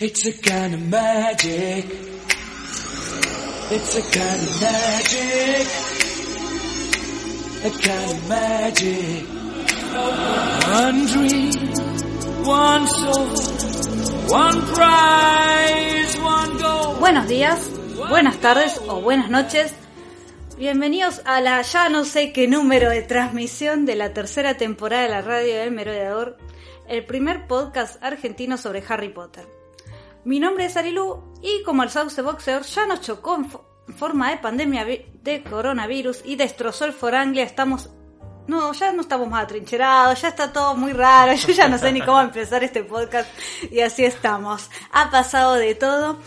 It's a kind of magic. It's a kind of magic. A kind of magic. One dream, one soul, one prize, one goal. Buenos días, buenas tardes o buenas noches. Bienvenidos a la ya no sé qué número de transmisión de la tercera temporada de la radio del Merodeador, el primer podcast argentino sobre Harry Potter. Mi nombre es Arilu y como el Sauce Boxer ya nos chocó en fo- en forma de pandemia de coronavirus y destrozó el Foranglia, estamos... No, ya no estamos más atrincherados, ya está todo muy raro, yo ya no sé ni cómo empezar este podcast y así estamos. Ha pasado de todo,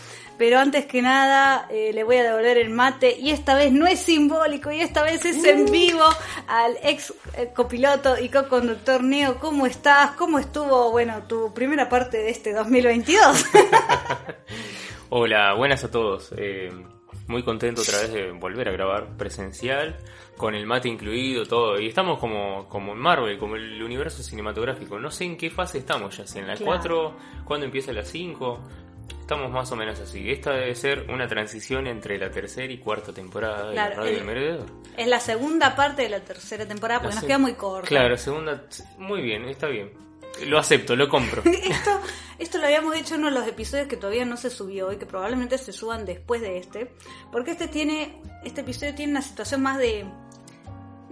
pero antes que nada eh, le voy a devolver el mate y esta vez no es simbólico y esta vez es en vivo al ex eh, copiloto y co-conductor Neo. ¿Cómo estás? ¿Cómo estuvo, bueno, tu primera parte de este 2022? Hola, buenas a todos. Eh, muy contento otra vez de volver a grabar presencial, con el mate incluido, todo. Y estamos como, como en Marvel, como el universo cinematográfico. No sé en qué fase estamos ya, si en la Claro. 4, cuándo empieza la 5. Estamos más o menos así. Esta debe ser una transición entre la tercera y cuarta temporada de Claro, la Radio el- del Merodeador. es la segunda parte de la tercera temporada porque La nos queda muy corta. Claro, segunda. Muy bien, está bien. Lo acepto, lo compro. Esto, esto lo habíamos hecho en uno de los episodios que todavía no se subió y que probablemente se suban después de este. Porque este tiene. Este episodio tiene una situación más de.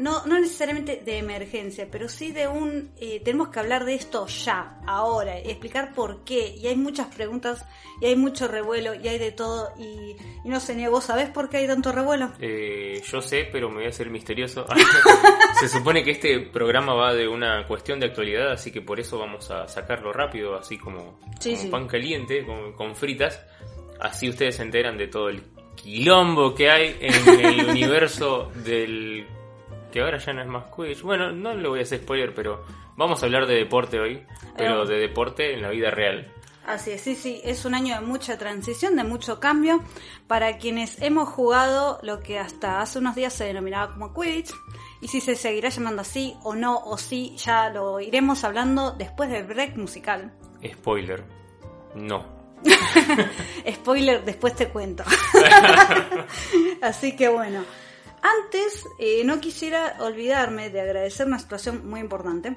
No, no necesariamente de emergencia, pero sí de un. eh, tenemos que hablar de esto ya, ahora, y explicar por qué. Y hay muchas preguntas, y hay mucho revuelo, y hay de todo. Y, y no sé, ni vos sabés por qué hay tanto revuelo. Eh, yo sé, pero me voy a hacer misterioso. Se supone que este programa va de una cuestión de actualidad, así que por eso vamos a sacarlo rápido, así como, Sí, como sí. pan caliente, con, con fritas. Así ustedes se enteran de todo el quilombo que hay en el universo del... que ahora ya no es más Quidditch. Bueno, no le voy a hacer spoiler, pero vamos a hablar de deporte hoy, pero Eh. de deporte en la vida real. Así es, sí, sí, es un año de mucha transición, de mucho cambio. Para quienes hemos jugado lo que hasta hace unos días se denominaba como Quidditch, y si se seguirá llamando así o no, o sí, ya lo iremos hablando después del break musical. Spoiler. No. Spoiler, después te cuento. Así que bueno, antes eh, no quisiera olvidarme de agradecer una situación muy importante,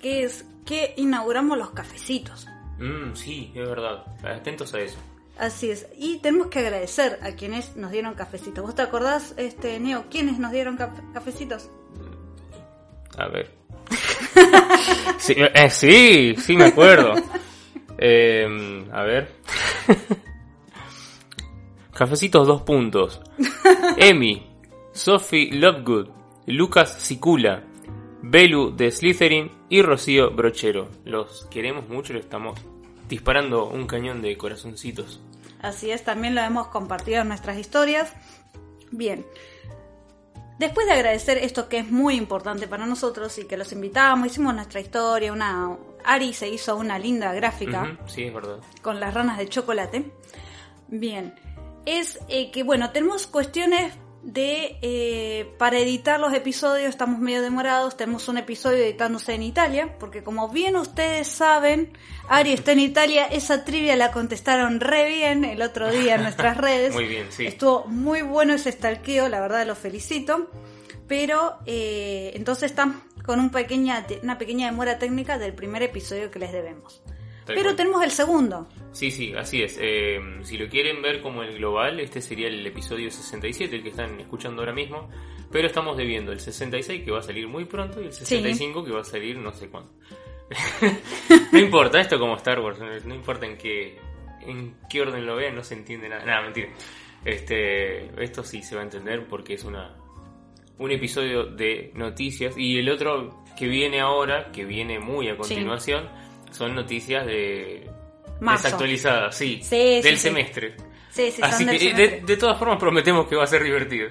que es que inauguramos los cafecitos. Mm, sí, es verdad. Atentos a eso. Así es, y tenemos que agradecer a quienes nos dieron cafecitos. ¿Vos te acordás, este Neo, quiénes nos dieron caf- cafecitos? A ver. sí, eh, sí, sí me acuerdo. Eh, a ver. Cafecitos dos puntos. Emi, Sophie Lovegood, Lucas Sicula, Belu de Slytherin y Rocío Brochero. Los queremos mucho, le estamos disparando un cañón de corazoncitos. Así es, también lo hemos compartido en nuestras historias. Bien, después de agradecer esto que es muy importante para nosotros y que los invitamos, hicimos nuestra historia, una... Ari se hizo una linda gráfica. Sí, es verdad. con las ranas de chocolate. Bien, es eh, que bueno, tenemos cuestiones de eh, para editar los episodios estamos medio demorados, tenemos un episodio editándose en Italia, porque como bien ustedes saben, Ari está en Italia, esa trivia la contestaron re bien el otro día en nuestras redes. Muy bien, sí. Estuvo muy bueno ese stalkeo, la verdad lo felicito. Pero eh, entonces estamos con un pequeña, una pequeña demora técnica del primer episodio que les debemos. Tal Pero cual. tenemos el segundo. Sí, sí, así es. Eh, si lo quieren ver como el global, este sería el episodio 67, el que están escuchando ahora mismo. Pero estamos debiendo el 66, que va a salir muy pronto, y el 65, que va a salir no sé cuándo. no importa, esto como Star Wars, no, importa en qué, en qué orden lo vean, no se entiende nada. Nada, mentira. Este, esto sí se va a entender porque es una un episodio de noticias y el otro que viene ahora, que viene muy a continuación, son noticias de marzo. Desactualizada, sí. Del sí. semestre. Sí, sí, son Así del que semestre. de, de todas formas prometemos que va a ser divertido.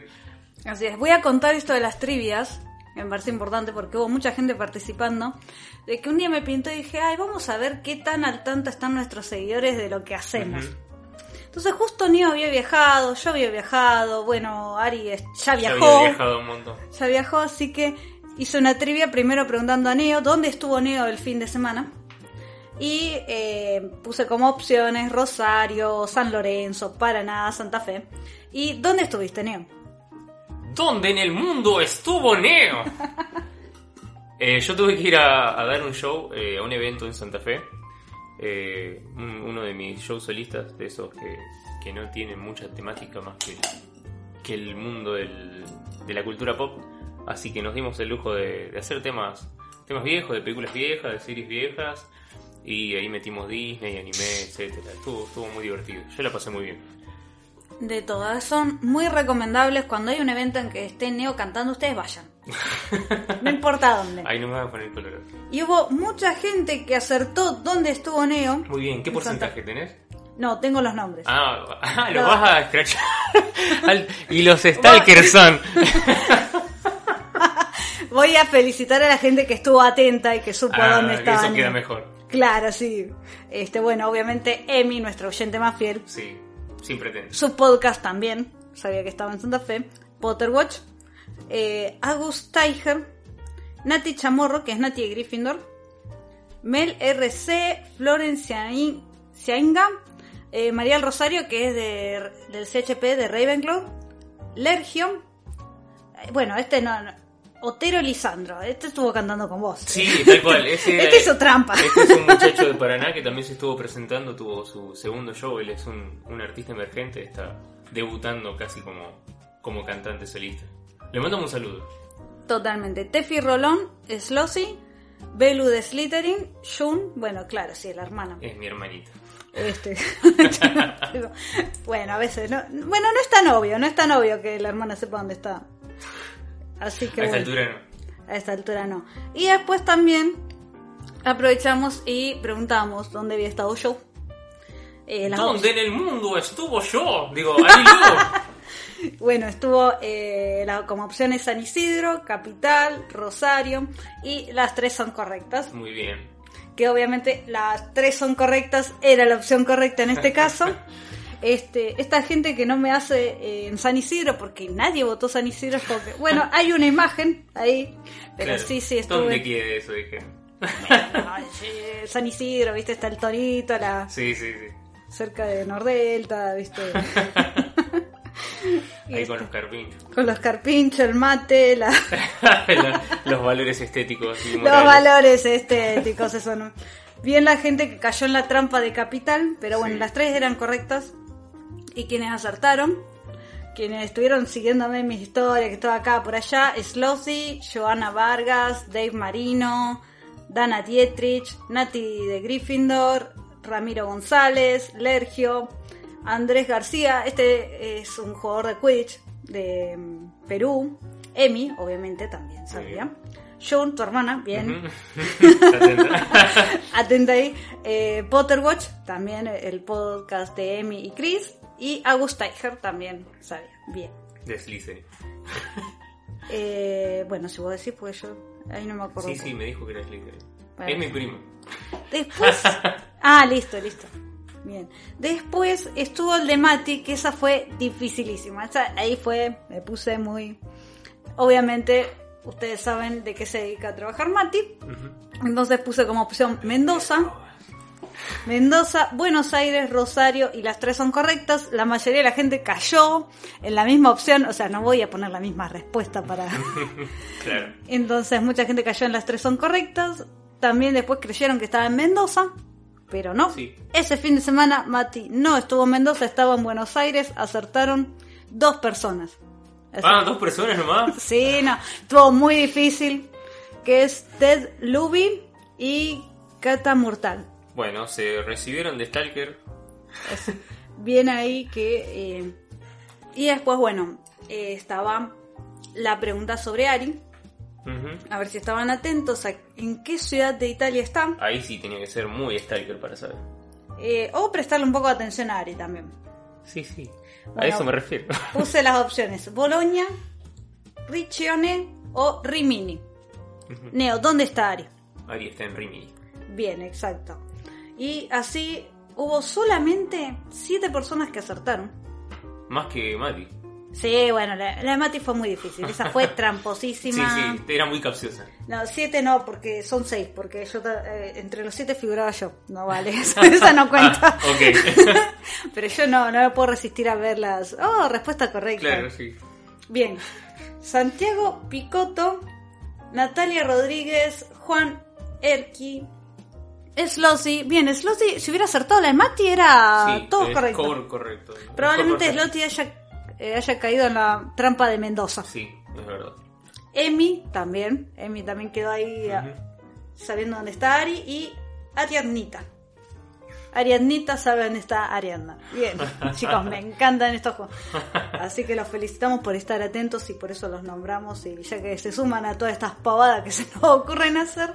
Así es, voy a contar esto de las trivias, que me parece importante porque hubo mucha gente participando, de que un día me pintó y dije, ay, vamos a ver qué tan al tanto están nuestros seguidores de lo que hacemos. Entonces justo Neo había viajado, yo había viajado, bueno, Ari ya Ya viajó, había viajado un montón. ya viajó, así que hice una trivia primero preguntando a Neo dónde estuvo Neo el fin de semana. Y eh, puse como opciones Rosario, San Lorenzo, Paraná, Santa Fe. ¿Y dónde estuviste, Neo? ¿Dónde en el mundo estuvo Neo? Eh, yo tuve que ir a, a dar un show eh, a un evento en Santa Fe. Eh, un- uno de mis shows solistas, de esos que, que no tienen mucha temática más que, que el mundo del- de la cultura pop. Así que nos dimos el lujo de, de hacer temas, temas viejos, de películas viejas, de series viejas. Y ahí metimos Disney, anime, etcétera. Estuvo, estuvo muy divertido. Yo la pasé muy bien. De todas, son muy recomendables. Cuando hay un evento en que esté Neo cantando, ustedes vayan. No importa dónde. Ahí no me voy a poner color. Y hubo mucha gente que acertó dónde estuvo Neo. Muy bien, ¿qué porcentaje tenés? No, tengo los nombres. Ah, ah, lo No. vas a escrachar. Y los Stalkers son. Voy a felicitar a la gente que estuvo atenta y que supo Ah, dónde que estaba. eso queda mejor. Claro, sí. Este, bueno, obviamente Emi, nuestra oyente más fiel, Sí, sin pretender. su podcast también, sabía que estaba en Santa Fe, Potterwatch, eh, Agus Tiger, Nati Chamorro, que es Nati de Gryffindor, Mel RC, Florencia Ciainga, eh, María del Rosario, que es de, del CHP de Ravenclaw, Lergio, eh, bueno, este no, no, Otero Lisandro, este estuvo cantando con vos. Sí, tal cual. Ese Este hizo trampa. Este es un muchacho de Paraná que también se estuvo presentando, tuvo su segundo show. Él es un, un artista emergente, está debutando casi como, como cantante solista. Le mandamos un saludo. Totalmente. Tefi Rolón, Slosy, Belu de Slytherin, Jun, bueno, claro, sí, la hermana. Es mi hermanita. Este. bueno, a veces no. Bueno, no es tan obvio, no es tan obvio que la hermana sepa dónde está. Así que A esta bueno, altura no. a esta altura no. Y después también aprovechamos y preguntamos dónde había estado yo. Eh, ¿Dónde en el mundo estuvo yo? Digo, ahí yo. Bueno, estuvo eh, la- como opciones San Isidro, Capital, Rosario y las tres son correctas. Muy bien. Que obviamente las tres son correctas, era la opción correcta en este caso. Este, esta gente que no me hace eh, en San Isidro, porque nadie votó San Isidro, es porque, bueno, hay una imagen ahí, pero Claro. sí, sí, ¿Dónde estuve. quede eso? Dije. Ay, San Isidro, viste, está el torito, la, Sí, sí, sí. cerca de Nordelta, viste. Ahí con este, los carpinchos. con los carpinchos, el mate, la, los valores estéticos y Los valores estéticos, eso no. Bien la gente que cayó en la trampa de capital, pero bueno, Sí. las tres eran correctas. Y quienes acertaron, quienes estuvieron siguiéndome en mis historias, que estaba acá por allá, Slosy, Joana Vargas, Dave Marino, Dana Dietrich, Nati de Gryffindor, Ramiro González, Lergio, Andrés García, este es un jugador de Quidditch de mm, Perú, Emi, obviamente también sabía. June, tu hermana, bien, atenta ahí. Eh, Potterwatch, también el podcast de Emi y Chris. Y August Tiger también sabía, bien. Deslice. Eh, bueno, si vos decís, pues yo ahí no me acuerdo. Sí, sí, me dijo que era Slytherin. Es mi primo. Después. ah, listo, listo. Bien. Después estuvo el de Mati, que esa fue dificilísima. Esa- ahí fue, me puse muy. Obviamente, ustedes saben de qué se dedica a trabajar Mati. Entonces puse como opción Mendoza. Mendoza, Buenos Aires, Rosario y las tres son correctas. La mayoría de la gente cayó en la misma opción, o sea, no voy a poner la misma respuesta para... Claro. Entonces mucha gente cayó en las tres son correctas. También después creyeron que estaba en Mendoza, pero no. Sí. Ese fin de semana Mati no estuvo en Mendoza, estaba en Buenos Aires, acertaron dos personas. Ah, dos personas nomás. Sí, no, estuvo muy difícil, que es Ted Luby y Kata Mortal. Bueno, se recibieron de Stalker. Bien ahí que... eh, y después, bueno, eh, estaba la pregunta sobre Ari, a ver si estaban atentos a en qué ciudad de Italia está. Ahí sí tenía que ser muy Stalker para saber. Eh, o prestarle un poco de atención a Ari también. Sí, sí. A eso me refiero. Puse las opciones: Bologna, Riccione o Rimini. Neo, ¿dónde está Ari? Ari está en Rimini. Bien, exacto. Y así hubo solamente siete personas que acertaron. Más que Mati. Sí, bueno, la, la de Mati fue muy difícil. Esa fue Sí, tramposísima. sí, era muy capciosa. No, siete no, porque son seis, porque yo eh, entre los siete figuraba yo. No vale, esa, no cuenta. Ah, ok. Pero yo no, no me puedo resistir a verlas. Oh, respuesta correcta. claro, sí. Bien. Santiago Picotto, Natalia Rodríguez, Juan Erqui, Slosy. Bien, Slosy, si hubiera acertado la de Mati, era sí, todo correcto. score correcto. Probablemente score Slotty haya, eh, haya caído en la trampa de Mendoza. Sí, es verdad. Emi también. Emi también quedó ahí a- Ujú. sabiendo dónde está Ari. Y Ariadnita. Ariadnita sabe dónde está Ariadna. Bien, chicos, me encantan estos juegos. Así que los felicitamos por estar atentos y por eso los nombramos. Y ya que se suman a todas estas pavadas que se nos ocurren hacer,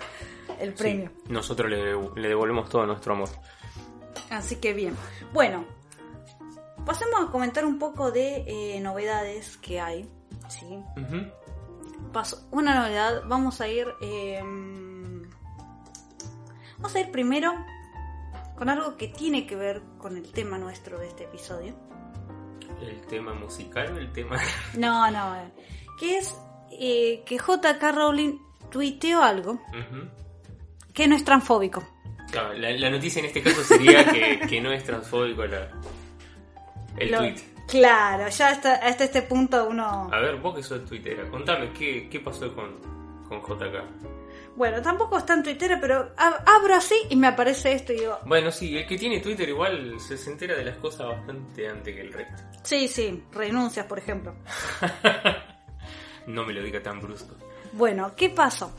el premio. Sí, Nosotros le, le devolvemos todo nuestro amor. Así que bien. Bueno, pasemos a comentar un poco de eh, novedades que hay. ¿sí? Ujú. Paso, una novedad, vamos a ir. eh, vamos a ir primero con algo que tiene que ver con el tema nuestro de este episodio. El tema musical o el tema. No, no, eh, que es eh, que JK Rowling tuiteó algo que no es transfóbico. Claro, la, la noticia en este caso sería que, que no es transfóbico la, el Lo- tweet. Claro, ya hasta, hasta este punto uno. A ver, vos que sos tuitera, contame, ¿qué, qué pasó con, con JK? Bueno, tampoco está en Twitter, pero ab- abro así y me aparece esto y digo, Bueno, sí, el que tiene Twitter igual se, se entera de las cosas bastante antes que el resto. sí, sí, renuncias, por ejemplo. No me lo diga tan brusco. Bueno, ¿qué pasó?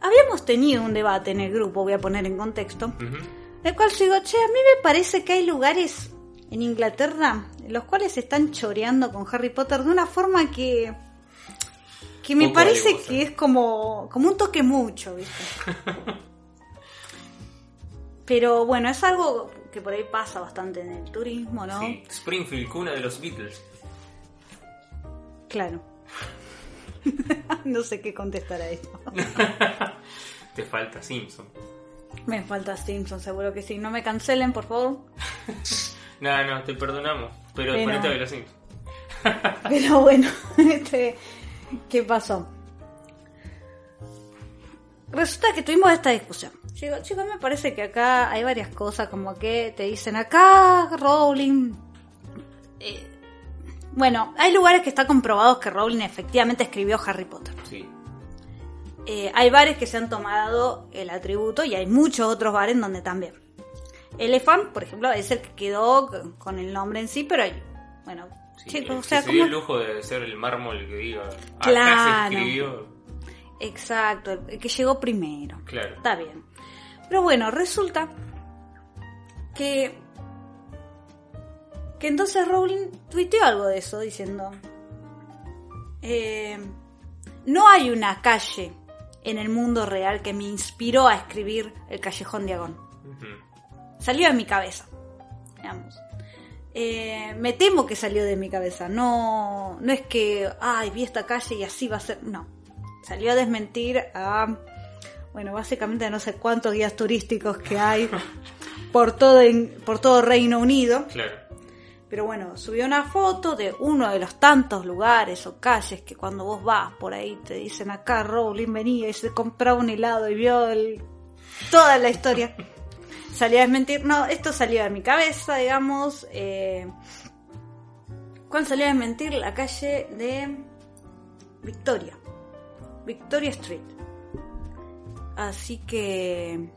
Habíamos tenido un debate en el grupo, voy a poner en contexto, Ujú. el cual yo digo, che, a mí me parece que hay lugares en Inglaterra en los cuales se están choreando con Harry Potter de una forma que que me parece que es como, como un toque mucho, ¿viste? Pero bueno, es algo que por ahí pasa bastante en el turismo, ¿no? Sí, Springfield, cuna de los Beatles. Claro. no sé qué contestar a esto. Te falta Simpson. Me falta Simpson, seguro que sí. No me cancelen, por favor. No, no, te perdonamos. Pero Pero- ponete a ver los Simpsons. Pero bueno, este, ¿qué pasó? Resulta que tuvimos esta discusión. Chicos, me parece que acá hay varias cosas como que te dicen acá, Rowling. eh, bueno, hay lugares que está comprobado que Rowling efectivamente escribió Harry Potter. Sí. Eh, hay bares que se han tomado el atributo y hay muchos otros bares donde también. Elephant, por ejemplo, es el que quedó con el nombre en sí, pero hay, bueno, sí o sea, se dio ¿cómo- el lujo de ser el mármol que diga. Acá Claro. se escribió. Exacto, el- que llegó primero. Claro. Está bien. Pero bueno, resulta que. que entonces Rowling tuiteó algo de eso diciendo. eh, no hay una calle en el mundo real que me inspiró a escribir El Callejón Diagón. Ujú. Salió de mi cabeza. Digamos. Eh, me temo que salió de mi cabeza. No, no es que, ay, vi esta calle y así va a ser. No. Salió a desmentir a, bueno, básicamente no sé cuántos guías turísticos que hay por todo, por todo Reino Unido. Claro. Pero bueno, subió una foto de uno de los tantos lugares o calles que cuando vos vas por ahí te dicen acá Rowling venía y se compraba un helado y vio el- toda la historia. Salió a desmentir, no, esto salió de mi cabeza, digamos. Eh, ¿Cuál salió a desmentir? La calle de Victoria. Victoria Street. Así que...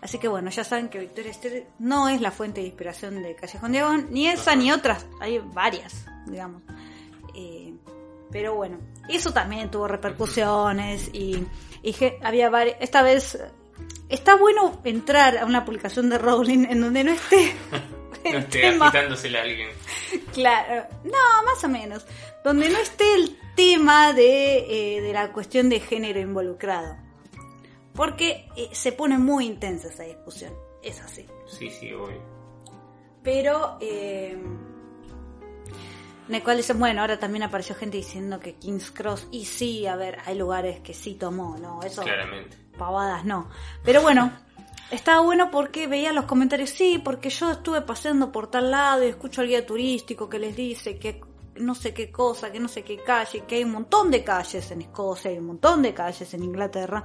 Así que bueno, ya saben que Victoria Street no es la fuente de inspiración de Callejón Diagón, ni esa ni otras, hay varias, digamos. Eh, pero bueno, eso también tuvo repercusiones y, y había varias, esta vez está bueno entrar a una publicación de Rowling en donde no esté No esté tema, agitándosela a alguien. claro, no, más o menos, donde no esté el tema de, eh, de la cuestión de género involucrado. Porque eh, se pone muy intensa esa discusión. Es así. Sí, sí, obvio. Pero... Eh, en el cual dicen, bueno, ahora también apareció gente diciendo que King's Cross, y sí, a ver, hay lugares que sí tomó, ¿no? Eso, Claramente. pavadas no. Pero bueno, estaba bueno porque veía los comentarios, sí, porque yo estuve paseando por tal lado y escucho al guía turístico que les dice que no sé qué cosa, que no sé qué calle, que hay un montón de calles en Escocia, hay un montón de calles en Inglaterra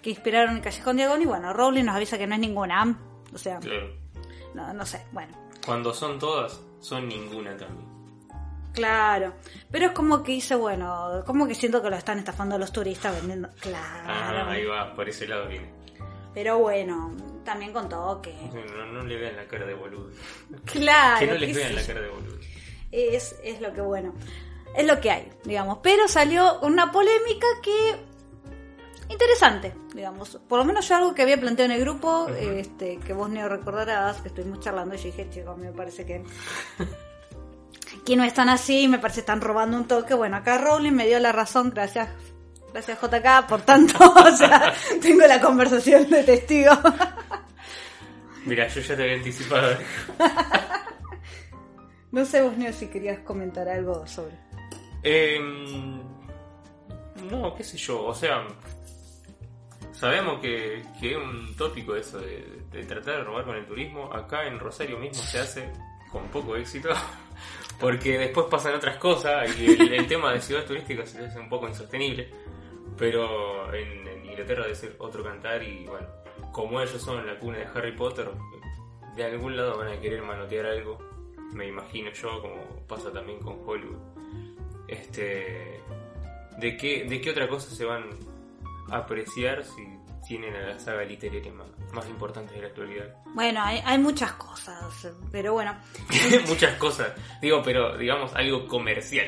que inspiraron el Callejón Diagon y bueno, Rowling nos avisa que no es ninguna, o sea, Claro. no, no sé, bueno. Cuando son todas, son ninguna también. Claro, pero es como que dice, bueno, como que siento que lo están estafando a los turistas vendiendo. Ah, Claro. ahí va, por ese lado viene. Pero bueno, también contó que. No, no le vean la cara de boludo. Claro, que no les vean la cara de boludo. es, es lo que bueno. Es lo que hay, digamos. Pero salió una polémica que. Interesante, digamos. Por lo menos yo algo que había planteado en el grupo, este, que vos no recordarás, que estuvimos charlando y yo dije, chicos, me parece que. Que no están así, me parece que están robando un toque. Bueno, acá Rowling me dio la razón, gracias. Gracias JK, por tanto, o sea, tengo la conversación de testigo. Mira, yo ya te había anticipado. no sé vos, Neo, si querías comentar algo sobre. Em, no, qué sé yo, o sea, sabemos que, que es un tópico eso de, de tratar de robar con el turismo. Acá en Rosario mismo se hace con poco éxito, porque después pasan otras cosas y el, tema de ciudades turísticas hace un poco insostenible. Pero en, en Inglaterra debe ser otro cantar y bueno, como ellos son la cuna de Harry Potter, de algún lado van a querer manotear algo, me imagino yo, como pasa también con Hollywood. Este, ¿de qué, ¿De qué otra cosa se van a apreciar si tienen a la saga literaria más, más importante de la actualidad? Bueno, hay, hay muchas cosas, pero bueno. Muchas cosas, digo, pero digamos algo comercial.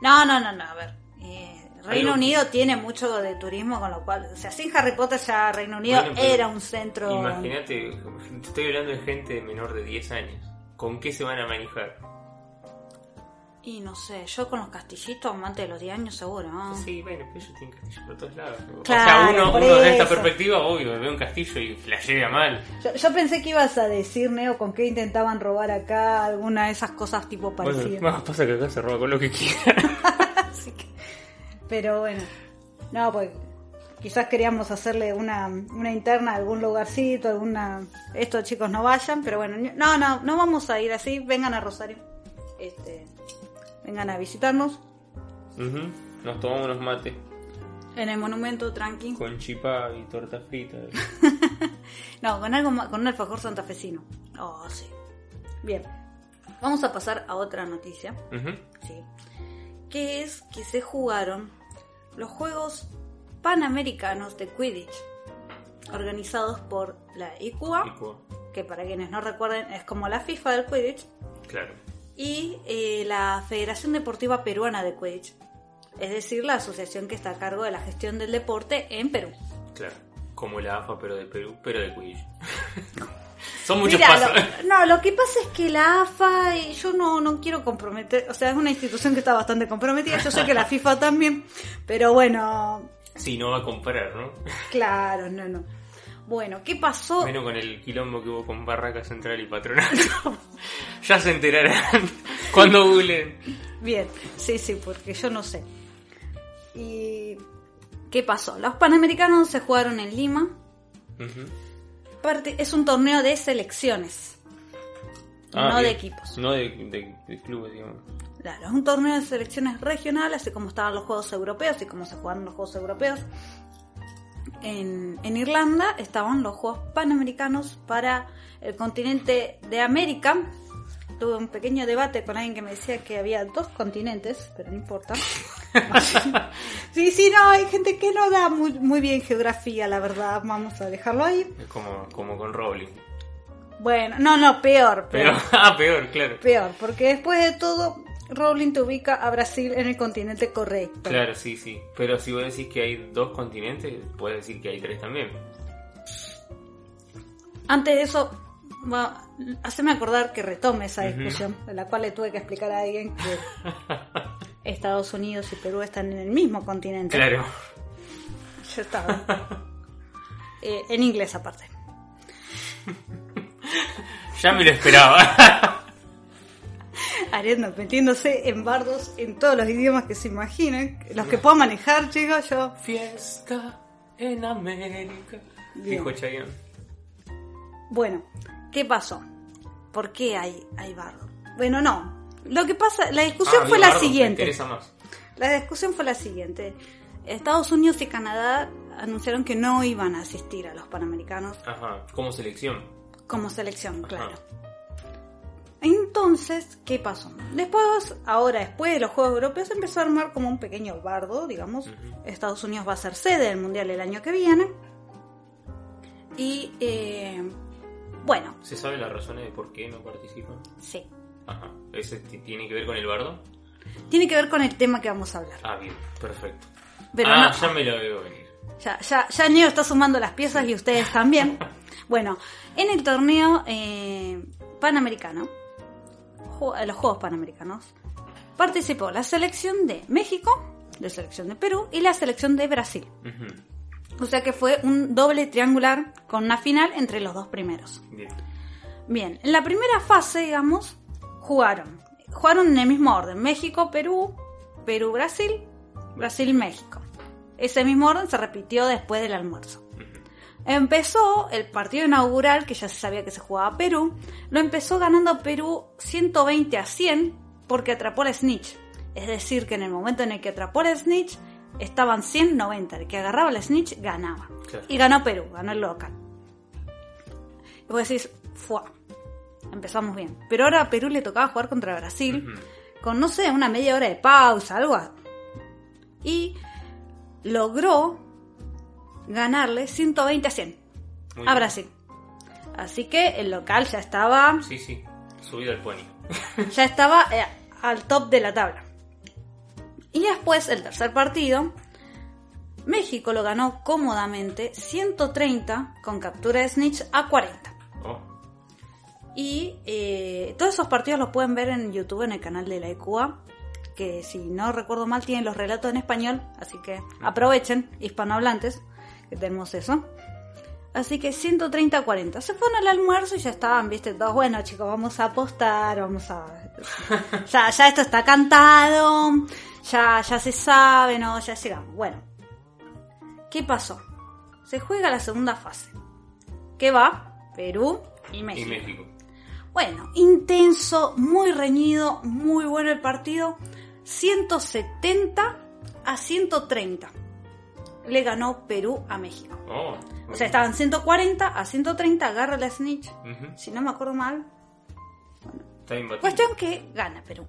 No, no, no, no, a ver. eh, Reino Algo- Unido tiene mucho de turismo, con lo cual, o sea, sin Harry Potter ya Reino Unido Bueno, era un centro... Imagínate, estoy hablando de gente menor de 10 años. ¿Con qué se van a manejar? Y no sé, yo con los castillitos, amante de los 10 años seguro, ¿no? Sí, bueno, pero ellos tienen castillos por todos lados. o Claro, sea, uno, uno de esta perspectiva, obvio, ve un castillo y flashea mal. Yo, yo pensé que ibas a decir, Neo, con qué intentaban robar acá, alguna de esas cosas tipo Bueno, parecidas. más pasa que acá se roba con lo que quiera. Así que- pero bueno, no, pues quizás queríamos hacerle una, una interna a algún lugarcito, alguna... Estos chicos no vayan, pero bueno, no, no, no vamos a ir así, vengan a Rosario. Este, vengan a visitarnos Nos tomamos unos mates en el monumento, tranqui. con chipá y torta frita. No, con algo más, con un alfajor santafesino. Oh, sí. Bien. Vamos a pasar a otra noticia, sí. Que es que se jugaron los Juegos Panamericanos de Quidditch, organizados por la ICUA, que para quienes no recuerden es como la FIFA del Quidditch, Claro. Y eh, la Federación Deportiva Peruana de Quidditch, es decir, la asociación que está a cargo de la gestión del deporte en Perú. Claro. Como la AFA, pero de Perú, pero de Quidditch. Son muchos Mira, pasos. lo- no, lo que pasa es que la AFA, y yo no, no quiero comprometer, o sea, es una institución que está bastante comprometida, yo sé que la FIFA también, pero bueno, Sí, no va a comparar, ¿no? claro, no, no. Bueno, ¿qué pasó? Menos con el quilombo que hubo con Barraca Central y Patronato. ya se enterarán cuando googleen. Bien, sí, sí, porque yo no sé. ¿Y qué pasó? Los Panamericanos se jugaron en Lima, parte, es un torneo de selecciones, Ah, no de equipos. No de, de- de clubes, digamos. Claro, es un torneo de selecciones regionales, así como estaban los Juegos Europeos y como se jugaron los Juegos Europeos. En, en Irlanda estaban los Juegos Panamericanos para el continente de América. Tuve un pequeño debate con alguien que me decía que había dos continentes, pero no importa. sí, sí, no, hay gente que no da muy, muy bien geografía, la verdad. Vamos a dejarlo ahí. Es como, como con Rowling. Bueno, no, no, peor, Pero, peor. ah, peor, claro. Peor, porque después de todo, Rowling te ubica a Brasil en el continente correcto. Claro, sí, sí. Pero si vos decís que hay dos continentes, puedes decir que hay tres también. Antes de eso, va, haceme acordar que retome esa discusión, de la cual le tuve que explicar a alguien que Estados Unidos y Perú están en el mismo continente. Claro. Yo estaba. Eh, en inglés aparte. Ya me lo esperaba. Metiéndose en bardos en todos los idiomas que se imaginen. Los que puedo manejar, chicos, yo. Fiesta en América. Bien. Dijo Chayanne. Bueno, ¿qué pasó? ¿Por qué hay, hay bardo? Bueno, no. Lo que pasa, la discusión Ah, fue la siguiente. interesa más. La discusión fue la siguiente. Estados Unidos y Canadá anunciaron que no iban a asistir a los Panamericanos Ajá, como selección. como selección, Ajá. Entonces, ¿qué pasó? Después, ahora después de los Juegos Europeos, empezó a armar como un pequeño bardo, digamos. Estados Unidos va a ser sede del Mundial el año que viene. Y, eh, bueno, ¿Se sabe las razones de por qué no participan? sí. Ajá. ¿Ese tiene que ver con el bardo? Tiene que ver con el tema que vamos a hablar. Ah, bien, perfecto. Pero ah, no- ya me lo veo venir. Ya, ya, ya Neo está sumando las piezas y ustedes también. Bueno, en el torneo eh, panamericano, eh, los Juegos Panamericanos, participó la selección de México, la selección de Perú y la selección de Brasil. O sea que fue un doble triangular con una final entre los dos primeros. Bien. Bien, en la primera fase, digamos, jugaron. Jugaron en el mismo orden. México, Perú, Perú, Brasil, Brasil, México. Ese mismo orden se repitió después del almuerzo. Empezó el partido inaugural, que ya se sabía que se jugaba Perú, lo empezó ganando Perú 120 a 100 porque atrapó la snitch. Es decir, que en el momento en el que atrapó la snitch, estaban 190. El que agarraba la snitch ganaba. Claro. Y ganó Perú, ganó el local. Y vos decís, ¡fua! Empezamos bien. Pero ahora a Perú le tocaba jugar contra Brasil, con no sé, una media hora de pausa, algo. Y logró ganarle 120 a 100 Muy a bien. Brasil. Así que el local ya estaba, Sí, sí. Subido al pony. ya estaba eh, al top de la tabla. Y después, el tercer partido, México lo ganó cómodamente 130 con captura de snitch a 40. Oh, Y eh, todos esos partidos los pueden ver en YouTube en el canal de la ECUA, que si no recuerdo mal tienen los relatos en español, así que aprovechen, hispanohablantes, que tenemos eso. Así que 130 a 40. Se fueron al almuerzo y ya estaban, viste, todos, bueno chicos, vamos a apostar, vamos a... ya, ya esto está cantado, ya, ya se sabe, ¿no? Ya llegamos. Bueno, ¿qué pasó? Se juega la segunda fase. ¿Qué va? Perú y. México. Bueno, intenso, muy reñido, muy bueno el partido. 170 a 130. Le ganó Perú a México. Oh, O sea, estaban 140 a 130, agarra la snitch. Si no me acuerdo mal. Está imbatible. Cuestión que gana Perú.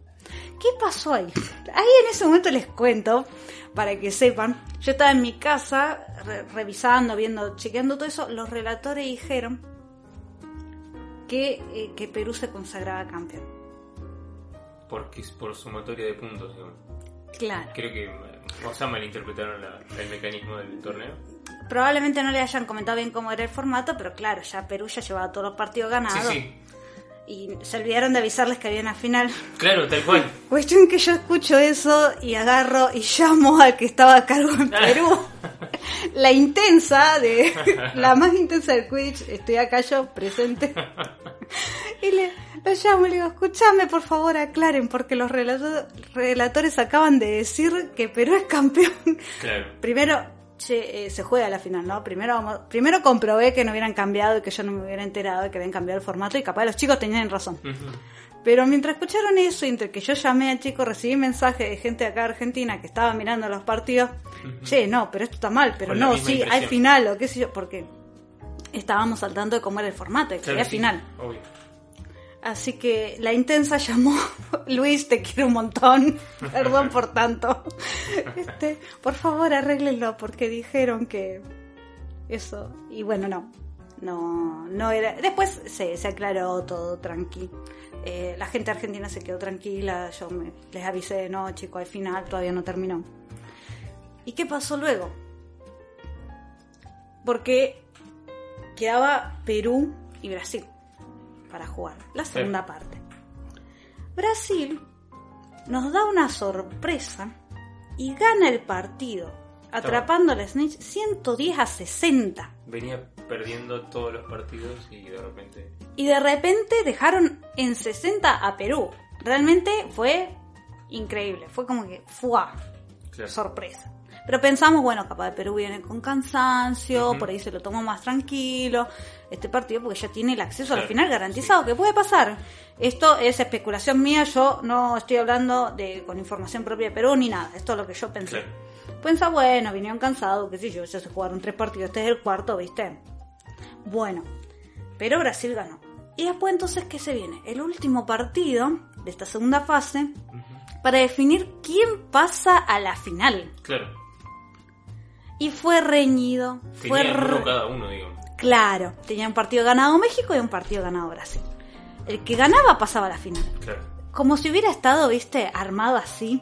¿Qué pasó ahí? Ahí en ese momento les cuento, para que sepan. Yo estaba en mi casa re- revisando, viendo, chequeando todo eso. Los relatores dijeron que, eh, que Perú se consagraba campeón. Porque es por sumatoria de puntos, digamos. Claro. Creo que, eh, o sea, malinterpretaron la- el mecanismo del torneo. Probablemente no le hayan comentado bien cómo era el formato, pero claro, ya Perú ya llevaba todos los partidos Sí, ganados. sí. Y se olvidaron de avisarles que había una final. Claro, tal cual. Cuestión que yo escucho eso y agarro y llamo al que estaba a cargo en Perú. La intensa de la más intensa del Quidditch, estoy acá yo presente. Y le lo llamo y le digo, escúchame por favor, aclaren, porque los relato- relatores acaban de decir que Perú es campeón. Claro. Primero, che, eh, se juega la final, ¿no? Primero, vamos- primero comprobé que no hubieran cambiado y que yo no me hubiera enterado de que habían cambiado el formato y capaz los chicos tenían razón. Pero mientras escucharon eso, entre que yo llamé al chico, recibí mensajes de gente acá de Argentina que estaba mirando los partidos. Che, no, pero esto está mal, pero Con no, sí, hay impresión. final o qué sé yo, porque estábamos al tanto de cómo era el formato, que Claro, había sí, final. Obvio. Así que la intensa llamó, Luis, te quiero un montón, perdón por tanto. Este, por favor, arréglenlo, porque dijeron que eso, y bueno, no, no, no era. Después se, se aclaró todo tranqui. Eh, la gente argentina se quedó tranquila, yo me, les avisé, no, chico, al final todavía no terminó. ¿Y qué pasó luego? Porque quedaba Perú y Brasil para jugar la segunda parte. Brasil nos da una sorpresa y gana el partido, atrapando al Snitch 110 a 60. Venía perdiendo todos los partidos y de repente. Y de repente dejaron en 60 a Perú. Realmente fue increíble. Fue como que. Claro. Sorpresa. Pero pensamos, bueno, capaz de Perú viene con cansancio, por ahí se lo tomó más tranquilo este partido porque ya tiene el acceso a la final garantizado, que puede pasar. Esto es especulación mía, yo no estoy hablando de con información propia de Perú ni nada, esto es lo que yo pensé. Pensá, bueno, vinieron cansados, qué sé yo, ya se jugaron tres partidos, este es el cuarto, ¿viste? Bueno, pero Brasil ganó. Y después entonces, ¿qué se viene? El último partido de esta segunda fase para definir quién pasa a la final. Claro. Y fue reñido, fue uno cada uno, digo. Claro, tenía un partido ganado México y un partido ganado Brasil. El que ganaba pasaba a la final. Claro. Como si hubiera estado, viste, armado así.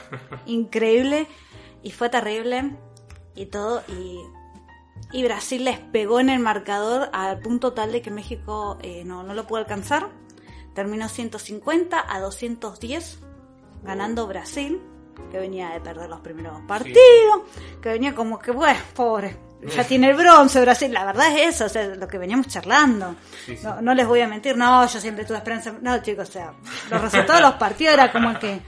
Increíble. Y fue terrible. Y todo. Y, y Brasil les pegó en el marcador al punto tal de que México eh, no, no lo pudo alcanzar. Terminó 150 a 210. Ganando Brasil. Que venía de perder los primeros partidos. Que venía como que, bueno, pobre. Ya tiene el bronce Brasil. La verdad es eso. O sea, lo que veníamos charlando. Sí, sí. No, no les voy a mentir, no, yo siempre tuve esperanza. No, chicos, o sea, los resultados de los partidos era como que,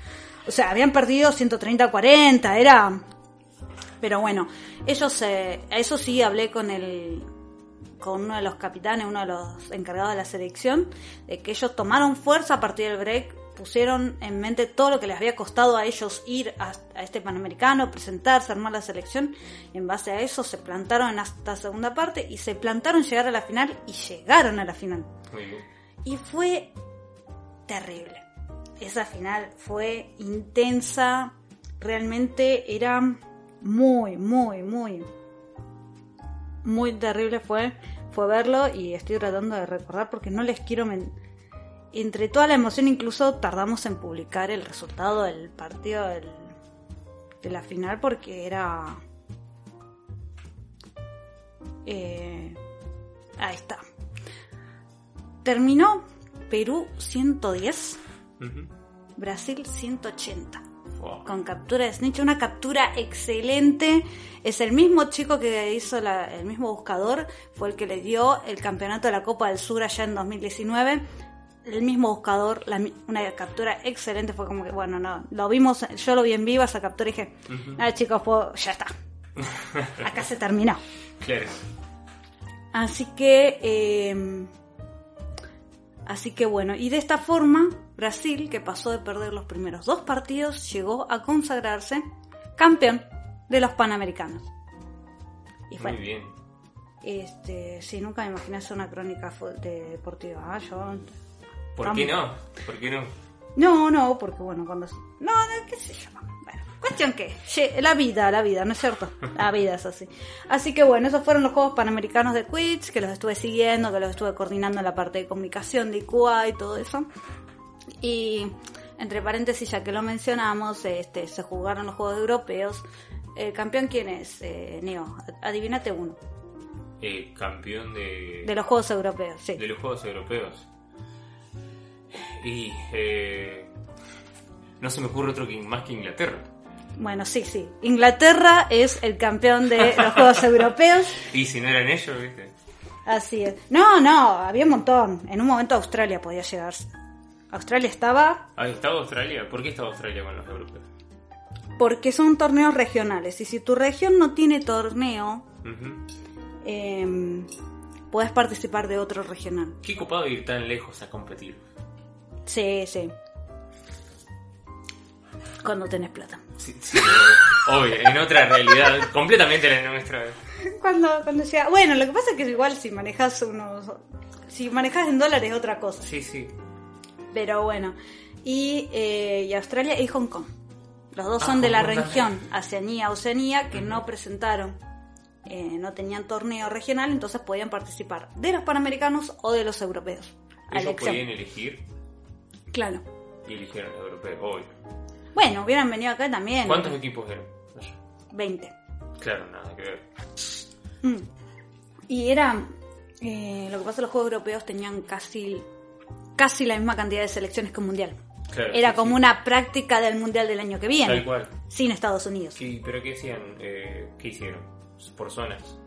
o sea, habían perdido 130 a 40, era. Pero bueno, ellos, eh, eso sí hablé con el, con uno de los capitanes, uno de los encargados de la selección, de que ellos tomaron fuerza a partir del break, pusieron en mente todo lo que les había costado a ellos ir a, a este Panamericano, presentarse, armar la selección, y en base a eso se plantaron en esta segunda parte y se plantaron llegar a la final y llegaron a la final. Muy bien. Y fue terrible. Esa final fue intensa, realmente era muy, muy, muy, muy terrible fue, fue verlo y estoy tratando de recordar porque no les quiero men- Entre toda la emoción incluso tardamos en publicar el resultado del partido del- de la final porque era... Eh, ahí está. Terminó Perú 110, Ujú. Brasil 180 Wow. con captura de Snitch, una captura excelente. Es el mismo chico que hizo la- el mismo buscador, fue el que le dio el campeonato de la Copa del Sur allá en 2019. El mismo buscador, la una captura excelente, fue como que, bueno, no, lo vimos, yo lo vi en vivo esa captura y dije, ah chicos, puedo- ya está. Acá se terminó. Claro. Así que, eh, así que bueno, y de esta forma Brasil, que pasó de perder los primeros dos partidos, llegó a consagrarse campeón de los Panamericanos. Y fue, Muy bien. este, sí, nunca me imaginé hacer una crónica de deportiva. ah, yo, ¿Por qué no? ¿Por qué no? no, no, porque bueno, cuando... No, no, qué sé yo. Bueno, cuestión que... La vida, la vida, ¿no es cierto? La vida es así. Así que bueno, esos fueron los Juegos Panamericanos de Quidditch, que los estuve siguiendo, que los estuve coordinando en la parte de comunicación de ICUA y todo eso. Y entre paréntesis, ya que lo mencionamos, este, se jugaron los Juegos Europeos. ¿El campeón quién es, eh, Neo? Adivínate uno. Eh, campeón de, De los Juegos Europeos, sí. de los Juegos Europeos. Y eh, no se me ocurre otro que, más que Inglaterra. Bueno, sí, sí. Inglaterra es el campeón de los Juegos Europeos. Y si no eran ellos, ¿viste? Así es. No, no, había un montón. En un momento Australia podía llegar. Australia estaba Ah, ¿estaba Australia? ¿Por qué estaba Australia con los europeos? porque son torneos regionales. Y si tu región no tiene torneo, eh, puedes participar de otro regional. Qué copado ir tan lejos a competir. Sí, sí. Cuando tenés plata. Sí, sí, obvio, en otra realidad, completamente la nuestra. Cuando, cuando llega. Bueno, lo que pasa es que igual si manejas unos. Si manejas en dólares es otra cosa. Sí, sí. Pero bueno. Y, eh, y Australia y Hong Kong. Los dos Ah, son de la región. Oceanía, Oceanía, que no presentaron, eh, no tenían torneo regional, entonces podían participar de los panamericanos o de los europeos. Ellos podían elegir Claro. y eligieron los europeos, obvio. Bueno, hubieran venido acá también. ¿Cuántos equipos eran? 20. Claro, nada que ver. Mm. Y era. eh, lo que pasa es que los Juegos Europeos tenían casi casi la misma cantidad de selecciones que un mundial. Claro, Era sí, como sí. una práctica del mundial del año que viene. Tal cual. Sin Estados Unidos. Sí, pero ¿qué hacían? Eh, ¿Qué hicieron? Por zonas.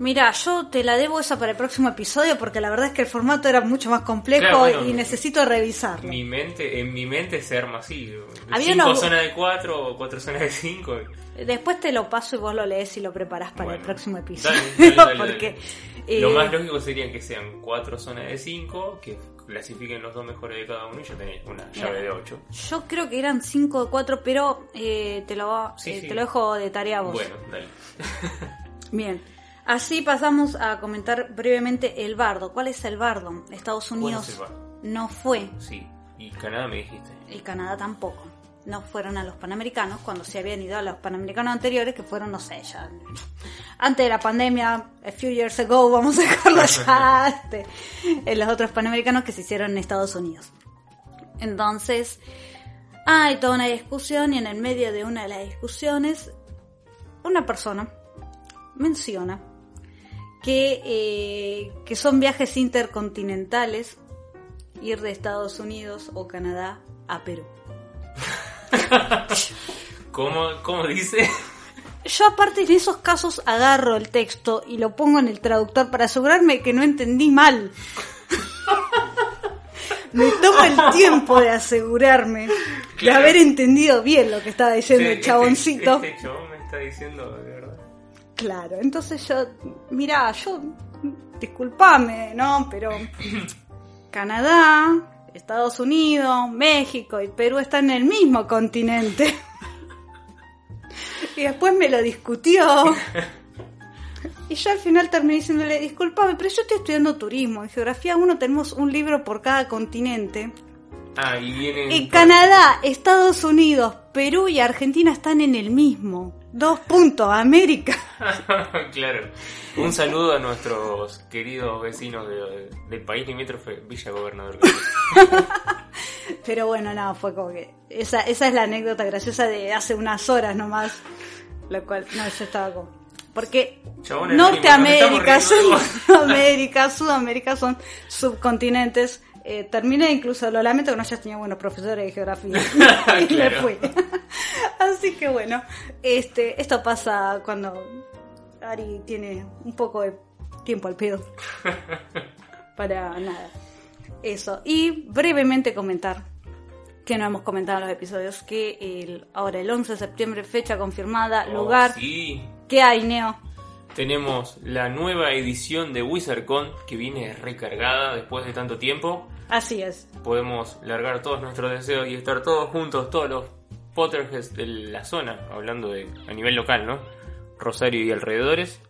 Mira, yo te la debo esa para el próximo episodio porque la verdad es que el formato era mucho más complejo Claro, bueno, y necesito revisarlo. Mi mente, en mi mente se arma así. Había 5 una- zonas de 4 o 4 zonas de 5. Después te lo paso y vos lo lees y lo preparás para el próximo episodio. dale, dale, dale, porque dale. Lo eh, más lógico sería que sean 4 zonas de 5, que clasifiquen los dos mejores de cada uno y ya tenés una llave de 8. yo creo que eran 5 de 4, pero eh, te, lo, Sí, eh, sí. te lo dejo de tarea a vos. Bueno, dale. Bien. Así pasamos a comentar brevemente el bardo. ¿Cuál es el bardo? Estados ¿Cuál Unidos es el bardo? no fue Sí, y Canadá me dijiste. y Canadá tampoco. No fueron a los Panamericanos cuando se habían ido a los Panamericanos anteriores, que fueron, no sé, ya antes de la pandemia, a few years ago, vamos a dejarlo ya, este, en los otros Panamericanos que se hicieron en Estados Unidos. Entonces, hay toda una discusión y en el medio de una de las discusiones, una persona menciona que, eh, que son viajes intercontinentales ir de Estados Unidos o Canadá a Perú. ¿Cómo, cómo dice? Yo aparte en esos casos agarro el texto y lo pongo en el traductor para asegurarme que no entendí mal. Me tomo el tiempo de asegurarme de haber entendido bien lo que estaba diciendo el chaboncito. Este, este chabón me está diciendo. Claro, entonces yo, mirá, yo, disculpame, ¿no? Pero Canadá, Estados Unidos, México y Perú están en el mismo continente. Y después me lo discutió. Y yo al final terminé diciéndole, disculpame, pero yo estoy estudiando turismo. En geografía uno tenemos un libro por cada continente. Ah, y viene. Y Canadá, Estados Unidos, Perú y Argentina están en el mismo. Dos puntos, América. claro. Un saludo a nuestros queridos vecinos de- del país limítrofe, Villa Gobernador. Pero bueno, no, fue como que. Esa, esa es la anécdota graciosa de hace unas horas nomás. Lo cual, no, yo estaba como. Porque Norteamérica, Sudamérica, Sudamérica son subcontinentes. Eh, terminé incluso, lo lamento que no hayas tenido buenos profesores de geografía. y me Claro. fui. Así que bueno, este, esto pasa cuando Ari tiene un poco de tiempo al pedo. Para nada. Eso. Y brevemente comentar, que no hemos comentado en los episodios, que el, ahora el 11 de septiembre, fecha confirmada, Oh, lugar. Sí. ¿Qué hay, Neo? Tenemos la nueva edición de WizardCon que viene recargada después de tanto tiempo. Así es. Podemos largar todos nuestros deseos y estar todos juntos, todos los Potterheads de la zona, hablando de a nivel local, ¿no? Rosario y alrededores.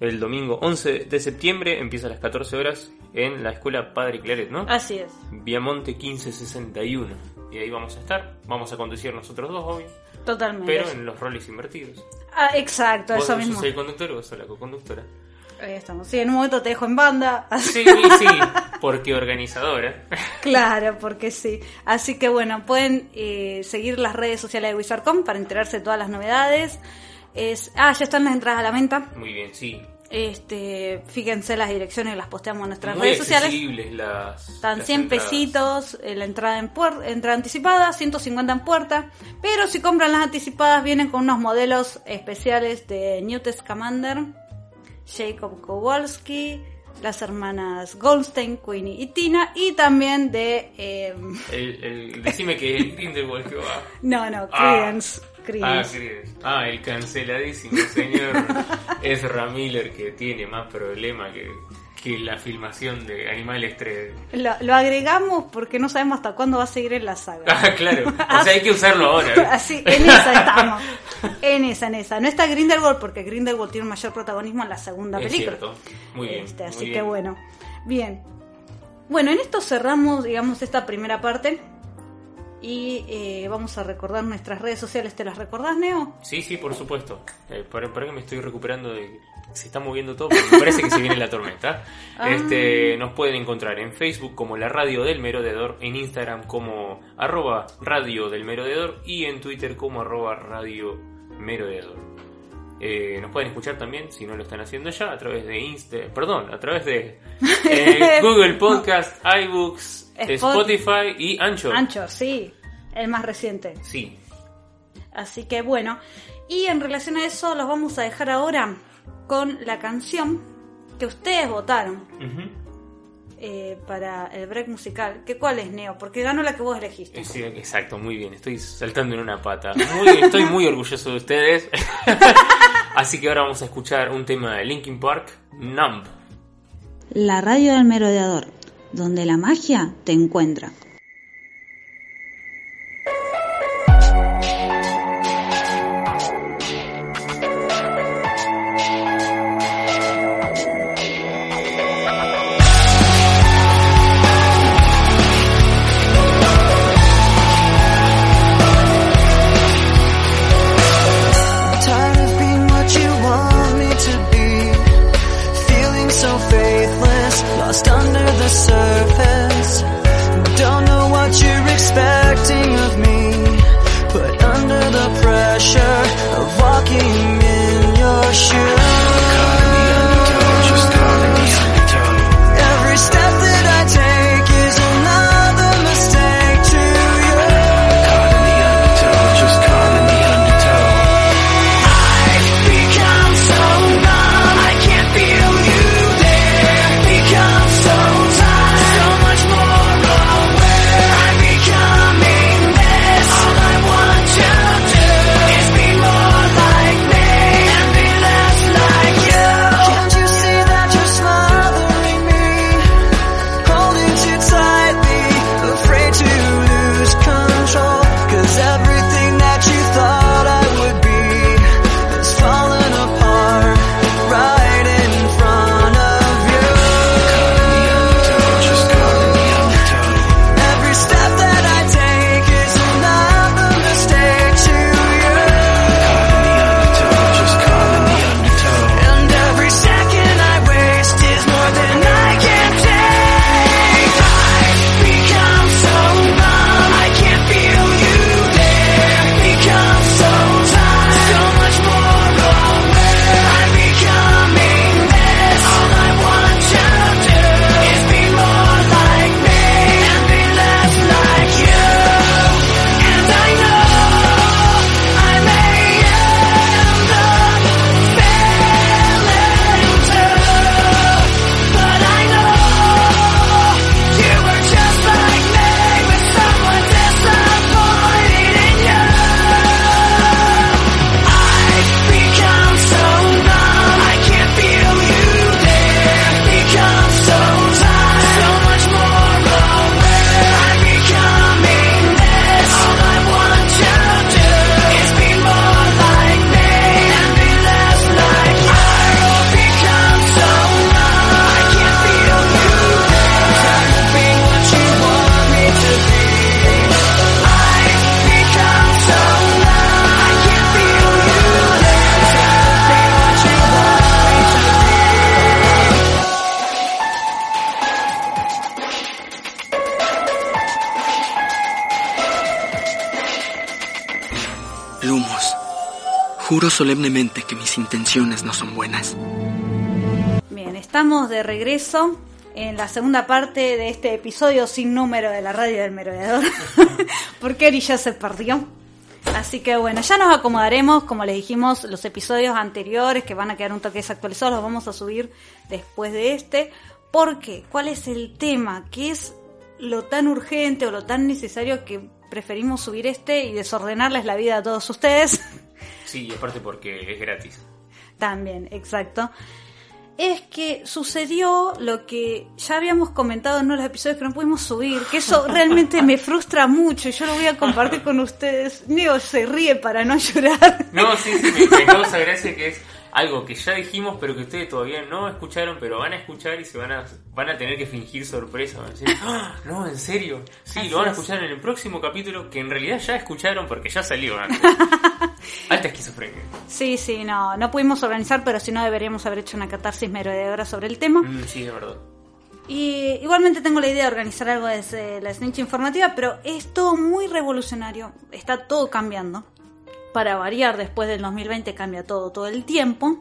El domingo 11 de septiembre empieza a las 14 horas en la escuela Padre Claret, ¿no? Así es. Viamonte 1561. Y ahí vamos a estar. Vamos a conducir nosotros dos, obvio. Totalmente. Pero en los roles invertidos. Ah, exacto, Vos eso mismo. el conductor y vos sos la co-conductora. Ahí estamos. Sí, en un momento te dejo en banda. Sí, sí, porque organizadora. Claro, porque sí. Así que bueno, pueden eh, seguir las redes sociales de Wizardcom para enterarse de todas las novedades. Es, ah, ya están las entradas a la venta. Muy bien, sí. Este, fíjense las direcciones, las posteamos en nuestras Muy redes sociales. las. Están las 100 entradas. pesitos eh, la entrada en puer- entrada anticipada, 150 en puerta. Pero si compran las anticipadas vienen con unos modelos especiales de Newt Scamander, Jacob Kowalski, las hermanas Goldstein, Queenie y Tina, y también de... eh, El, el- decime que el Grindelwald que va. no, no, Ah. Ah. Credence. Ah, el canceladísimo señor Ezra Miller que tiene más problema que, que la filmación de Animales 3. Lo, lo agregamos porque no sabemos hasta cuándo va a seguir en la saga. Ah, claro. O sea, hay que usarlo ahora. ¿eh? Así, en esa estamos. En esa, en esa. No está Grindelwald porque Grindelwald tiene un mayor protagonismo en la segunda Es película. cierto. Muy bien. Este, así muy que bueno. Bien. Bueno, en esto cerramos, digamos, esta primera parte. Y eh, vamos a recordar nuestras redes sociales. ¿Te las recordás, Neo? Sí, sí, por supuesto. Eh, para, para que me estoy recuperando de... Se está moviendo todo, pero me parece que se viene la tormenta. Ah. Este, nos pueden encontrar en Facebook como la Radio del Merodeador, en Instagram como arroba Radio del Merodeador y en Twitter como arroba Radio Merodeador. Eh, nos pueden escuchar también, si no lo están haciendo ya, a través de Insta, perdón, a través de eh, Google Podcast, iBooks, Spotify y Ancho. Ancho, sí. El más reciente. Sí, Así que bueno. Y en relación a eso los vamos a dejar ahora con la canción que ustedes votaron eh, para el break musical. ¿Qué cuál es, Neo? Porque ganó la que vos elegiste. Eh, Sí, exacto, muy bien. Estoy saltando en una pata. Muy, estoy muy orgulloso de ustedes. Así que ahora vamos a escuchar un tema de Linkin Park, Numb. La radio del merodeador, donde la magia te encuentra. Solemnemente que mis intenciones no son buenas. Bien, estamos de regreso en la segunda parte de este episodio sin número de la radio del merodeador. Porque Eri ya se perdió. Así que bueno, ya nos acomodaremos, como les dijimos, los episodios anteriores que van a quedar un toque desactualizados, los vamos a subir después de este. ¿Por qué? ¿Cuál es el tema? ¿Qué es lo tan urgente o lo tan necesario que preferimos subir este y desordenarles la vida a todos ustedes? Sí, y aparte porque es gratis. También, exacto. Es que sucedió lo que ya habíamos comentado en uno de los episodios que no pudimos subir, que eso realmente me frustra mucho y yo lo voy a compartir con ustedes. Neo se ríe para no llorar. No, sí, sí, me, me causa gracia que es algo que ya dijimos, pero que ustedes todavía no escucharon, pero van a escuchar y se van a, van a tener que fingir sorpresa. Van a decir, "Ah, no, en serio. Sí, Así lo van a es. escuchar en el próximo capítulo, que en realidad ya escucharon porque ya salió antes. Alta esquizofrenia. Sí, sí, no, no pudimos organizar, pero si no deberíamos haber hecho una catarsis merodeadora sobre el tema. Mm, sí, de verdad. Y igualmente tengo la idea de organizar algo desde la snitch informativa, pero es todo muy revolucionario. Está todo cambiando. Para variar, después del 2020 cambia todo, todo el tiempo.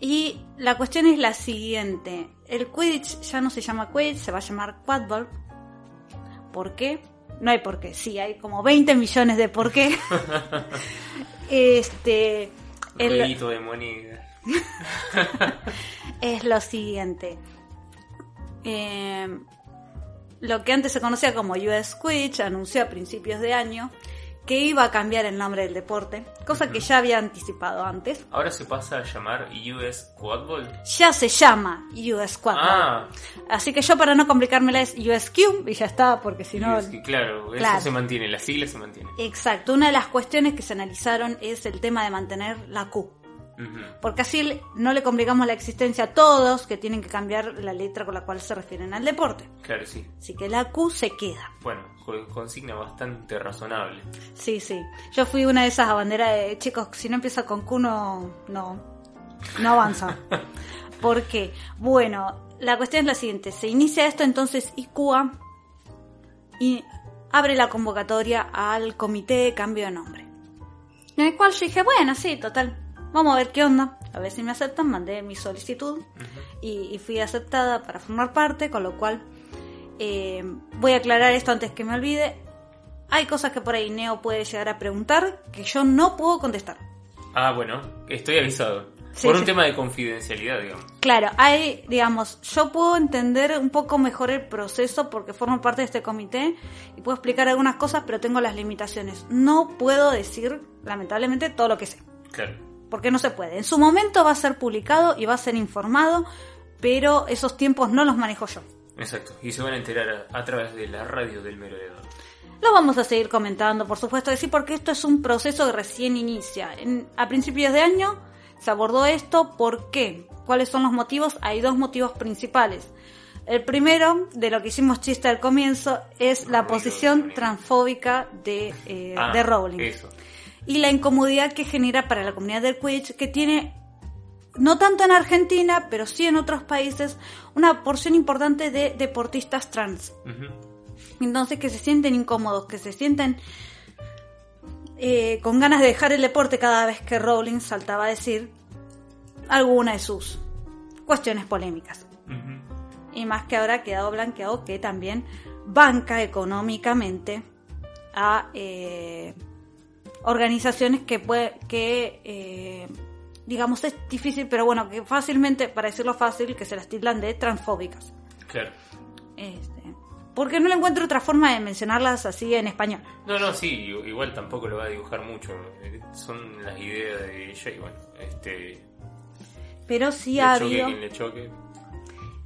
Y la cuestión es la siguiente. El Quidditch ya no se llama Quidditch, se va a llamar Quadball. ¿Por qué? no hay por qué, sí, hay como 20 millones de por qué. este, el- de moneda. es lo siguiente. Eh, lo que antes se conocía como US Quidditch anunció a principios de año que iba a cambiar el nombre del deporte, cosa que ya había anticipado antes. Ahora se pasa a llamar US Quadball. Ya se llama US Quad Ball. Ah, Así que yo para no complicármela es USQ y ya está, porque si no... Claro, Claro. eso se mantiene, la sigla se mantiene. Exacto, una de las cuestiones que se analizaron es el tema de mantener la Q. Porque así no le complicamos la existencia a todos que tienen que cambiar la letra con la cual se refieren al deporte. Claro, sí. Así que la Q se queda. Bueno, co- consigna bastante razonable. Sí, sí. Yo fui una de esas abanderas de chicos, si no empieza con Q no, no, no avanza. ¿Por qué? Bueno, la cuestión es la siguiente. Se inicia esto entonces ICUA y abre la convocatoria al comité de cambio de nombre. En el cual yo dije, bueno, sí, total. Vamos a ver qué onda. A ver si me aceptan. Mandé mi solicitud y, y fui aceptada para formar parte, con lo cual eh, voy a aclarar esto antes que me olvide. Hay cosas que por ahí Neo puede llegar a preguntar que yo no puedo contestar. Ah, bueno, estoy avisado. Sí, Por un sí. tema de confidencialidad, digamos. Claro, hay, digamos, yo puedo entender un poco mejor el proceso porque formo parte de este comité y puedo explicar algunas cosas, pero tengo las limitaciones. No puedo decir, lamentablemente, todo lo que sé, Claro. Porque no se puede. En su momento va a ser publicado y va a ser informado, pero esos tiempos no los manejo yo. Exacto. Y se van a enterar a, a través de la radio del merodeador. Lo vamos a seguir comentando, por supuesto que sí, porque esto es un proceso que recién inicia. En- a principios de año se abordó esto, ¿por qué? ¿Cuáles son los motivos? Hay dos motivos principales. El primero, de lo que hicimos chiste al comienzo, es la posición transfóbica de, eh, Ah, de Rowling. Eso. Y la incomodidad que genera para la comunidad del Quidditch, que tiene, no tanto en Argentina, pero sí en otros países, una porción importante de deportistas trans. Entonces que se sienten incómodos, que se sienten eh, con ganas de dejar el deporte cada vez que Rowling saltaba a decir alguna de sus cuestiones polémicas. Y más que ahora ha quedado blanqueado que también banca económicamente a eh, organizaciones que puede, que eh, digamos es difícil, pero bueno, que fácilmente, para decirlo fácil, que se las tildan de transfóbicas. Claro. Este, porque no le encuentro otra forma de mencionarlas así en español. No, no, sí, igual tampoco lo va a dibujar mucho. Eh, Son las ideas de ella y bueno, este. Pero sí ha choque habido, quien le choque.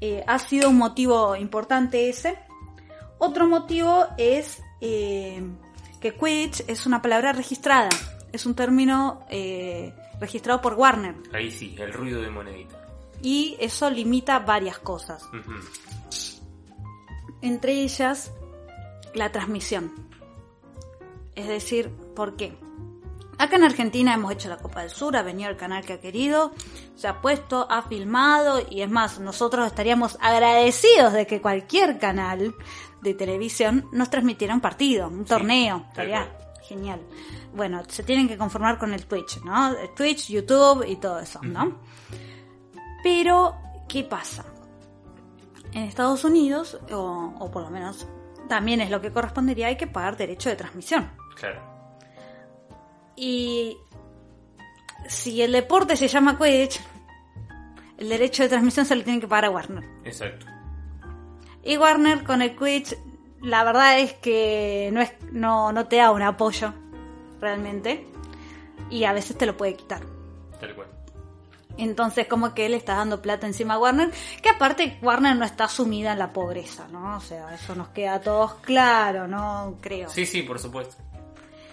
eh, ha sido un motivo importante ese. Otro motivo es eh, que Quidditch es una palabra registrada, es un término eh, registrado por Warner Ahí sí, el ruido de monedita. y eso limita varias cosas, entre ellas la transmisión. Es decir, ¿por qué? Acá en Argentina hemos hecho la Copa del Sur, ha venido el canal que ha querido, se ha puesto, ha filmado y es más, nosotros estaríamos agradecidos de que cualquier canal de televisión nos transmitiera un partido, un torneo, estaría genial. Bueno, se tienen que conformar con el Twitch, ¿no? El Twitch, YouTube y todo eso, ¿no? Pero, ¿qué pasa? En Estados Unidos, o, o por lo menos también es lo que correspondería, hay que pagar derecho de transmisión. Claro. Y si el deporte se llama Quidditch, el derecho de transmisión se lo tiene que pagar a Warner. Exacto. Y Warner con el Quidditch, la verdad es que no, es, no, no te da un apoyo, realmente. Y a veces te lo puede quitar. Tal cual. Entonces, como que él está dando plata encima a Warner, que aparte Warner no está sumida en la pobreza, ¿no? O sea, eso nos queda a todos claro, ¿no? Creo. Sí, sí, por supuesto.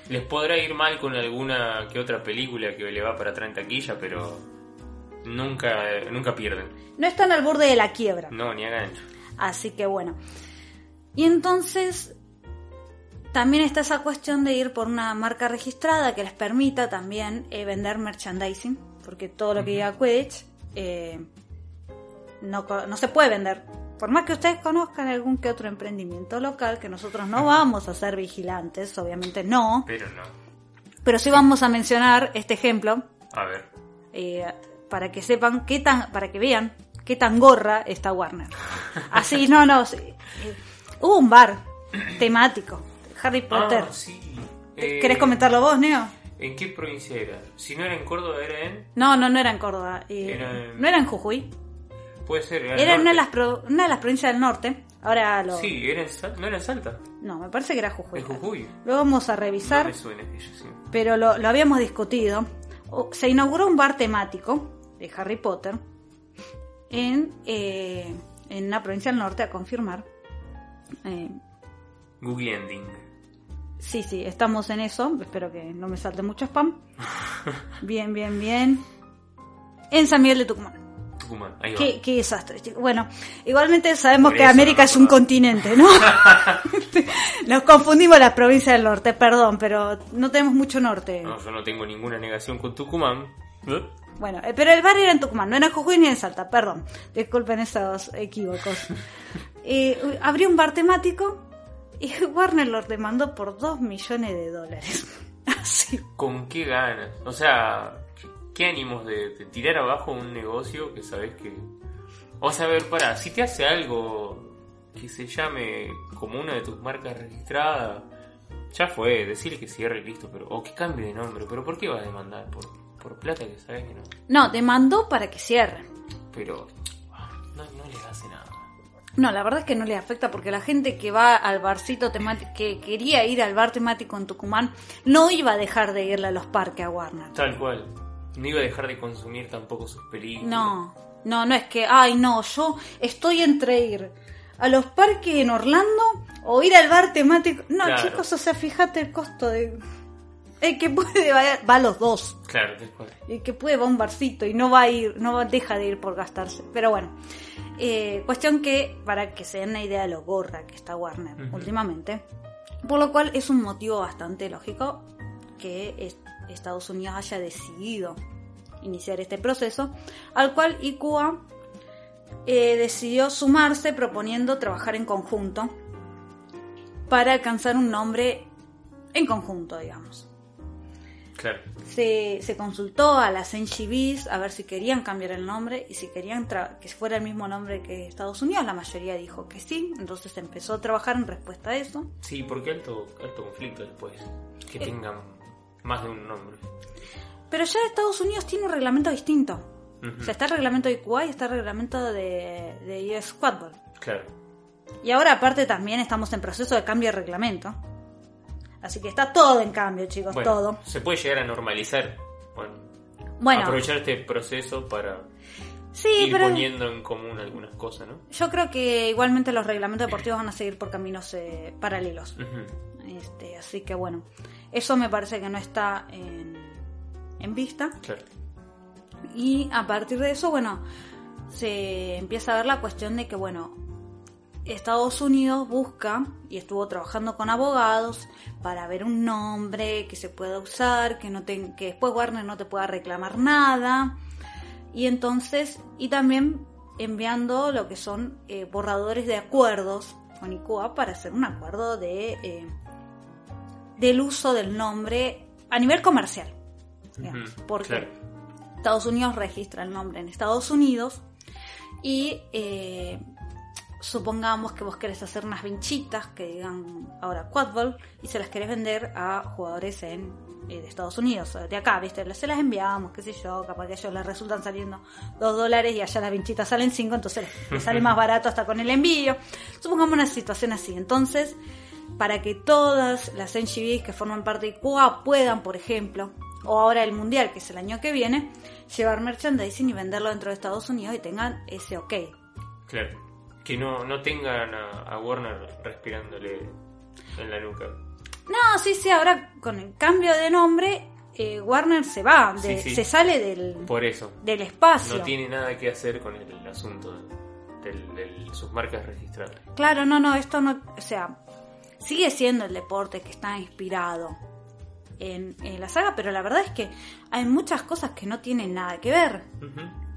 Les podrá ir mal con alguna que otra película que le va para atrás en taquilla, pero nunca, nunca pierden. No están al borde de la quiebra. No, ni a gancho. Así que bueno. Y entonces también está esa cuestión de ir por una marca registrada que les permita también eh, vender merchandising, porque todo lo que diga Quidditch eh, no, no se puede vender. Por más que ustedes conozcan algún que otro emprendimiento local, que nosotros no vamos a ser vigilantes, obviamente no, Pero no. pero sí vamos a mencionar este ejemplo A ver. eh, para que sepan qué tan, para que vean qué tan gorra está Warner. Así, no, no, sí, eh, hubo un bar temático, Harry Potter. Ah, sí. Eh, ¿Querés comentarlo vos, Neo? ¿En qué provincia era? Si no era en Córdoba, era en. No, no, no era en Córdoba. eh, Era en- No era en Jujuy. Puede ser, era, una de, las pro- una de las provincias del norte. Ahora lo... Sí, era en ¿no era en Salta? No, me parece que era Jujuy. En Jujuy. Lo vamos a No revisar, me suena aquello, sí. pero lo, lo habíamos discutido. Se inauguró un bar temático de Harry Potter en, eh, en una provincia del norte, a confirmar. Eh, Google Ending. sí, sí, estamos en eso. Espero que no me salte mucho spam. Bien, bien, bien. En San Miguel de Tucumán. Tucumán, ahí va. Qué, qué desastre. Bueno, igualmente sabemos Por que eso América no es un continente, ¿no? Nos confundimos las provincias del norte, perdón, pero no tenemos mucho norte. No, yo no tengo ninguna negación con Tucumán. ¿Eh? Bueno, eh, pero el bar era en Tucumán, no era en Jujuy ni en Salta, perdón. Disculpen esos equívocos. Eh, abrió un bar temático y Warner lo demandó por 2 millones de dólares. Así. ¿Con qué ganas? O sea, ¿qué, ánimos de, de tirar abajo un negocio que sabes que... O sea, a ver, pará, si te hace algo que se llame como una de tus marcas registradas, ya fue, decirle que cierre y listo, pero... O que cambie de nombre, pero ¿por qué vas a demandar? ¿Por, por plata que sabes que no? No, demandó para que cierre. Pero... No, no les hace nada. No, la verdad es que no le afecta porque la gente que va al barcito temático, que quería ir al bar temático en Tucumán, no iba a dejar de irle a los parques a Warner. Tal cual. No iba a dejar de consumir tampoco sus películas. No, no, no es que, ay, no, yo estoy entre ir a los parques en Orlando o ir al bar temático. No, Claro. chicos, o sea, fíjate el costo de... El que puede va, va a los dos. Claro, cual. El que puede va a un barcito y no va a ir, no va- deja de ir por gastarse. Pero bueno, eh, cuestión que, para que se den una idea de lo gorra que está Warner últimamente, por lo cual es un motivo bastante lógico que es- Estados Unidos haya decidido iniciar este proceso, al cual ICUA eh, decidió sumarse proponiendo trabajar en conjunto para alcanzar un nombre en conjunto, digamos. Claro. Se, se consultó a las NGBs a ver si querían cambiar el nombre y si querían que fuera el mismo nombre que Estados Unidos. La mayoría dijo que sí, entonces empezó a trabajar en respuesta a eso. Sí, porque alto, alto conflicto después. Que Eh. tengan más de un nombre. Pero ya Estados Unidos tiene un reglamento distinto. Ujú. O sea, está el reglamento de IQA y está el reglamento de, de US Quadball. Claro. Y ahora aparte también estamos en proceso de cambio de reglamento. Así que está todo en cambio, chicos, Bueno, todo. se puede llegar a normalizar. Bueno, Bueno, aprovechar este proceso para sí, ir pero poniendo en común algunas cosas, ¿no? yo creo que igualmente los reglamentos deportivos van a seguir por caminos eh, paralelos. Este, así que bueno, eso me parece que no está en, en vista. Claro. Y a partir de eso, bueno, se empieza a ver la cuestión de que, bueno, Estados Unidos busca y estuvo trabajando con abogados para ver un nombre que se pueda usar, que no te- que después Warner no te pueda reclamar nada. Y entonces, y también enviando lo que son eh, borradores de acuerdos con ICUA para hacer un acuerdo de eh, del uso del nombre a nivel comercial. digamos, porque claro. Estados Unidos registra el nombre en Estados Unidos y eh, supongamos que vos querés hacer unas vinchitas que digan ahora Quadball y se las querés vender a jugadores en eh, de Estados Unidos, de acá, ¿viste? Se las enviamos, qué sé yo, capaz que a ellos les resultan saliendo dos dólares y allá las vinchitas salen cinco, entonces les sale más barato hasta con el envío. Supongamos una situación así. Entonces, para que todas las NGBs que forman parte de CUA puedan, por ejemplo, o ahora el Mundial, que es el año que viene, llevar merchandising y venderlo dentro de Estados Unidos y tengan ese ok. Claro. Que no, no tengan a, a Warner respirándole en la nuca. No, sí, sí, ahora con el cambio de nombre, eh, Warner se va, de- Sí, sí. se sale del, Por eso. del espacio. No tiene nada que hacer con el, el asunto de, sus marcas registradas. Claro, no, no, esto no, o sea, sigue siendo el deporte que está inspirado en, en la saga, pero la verdad es que hay muchas cosas que no tienen nada que ver.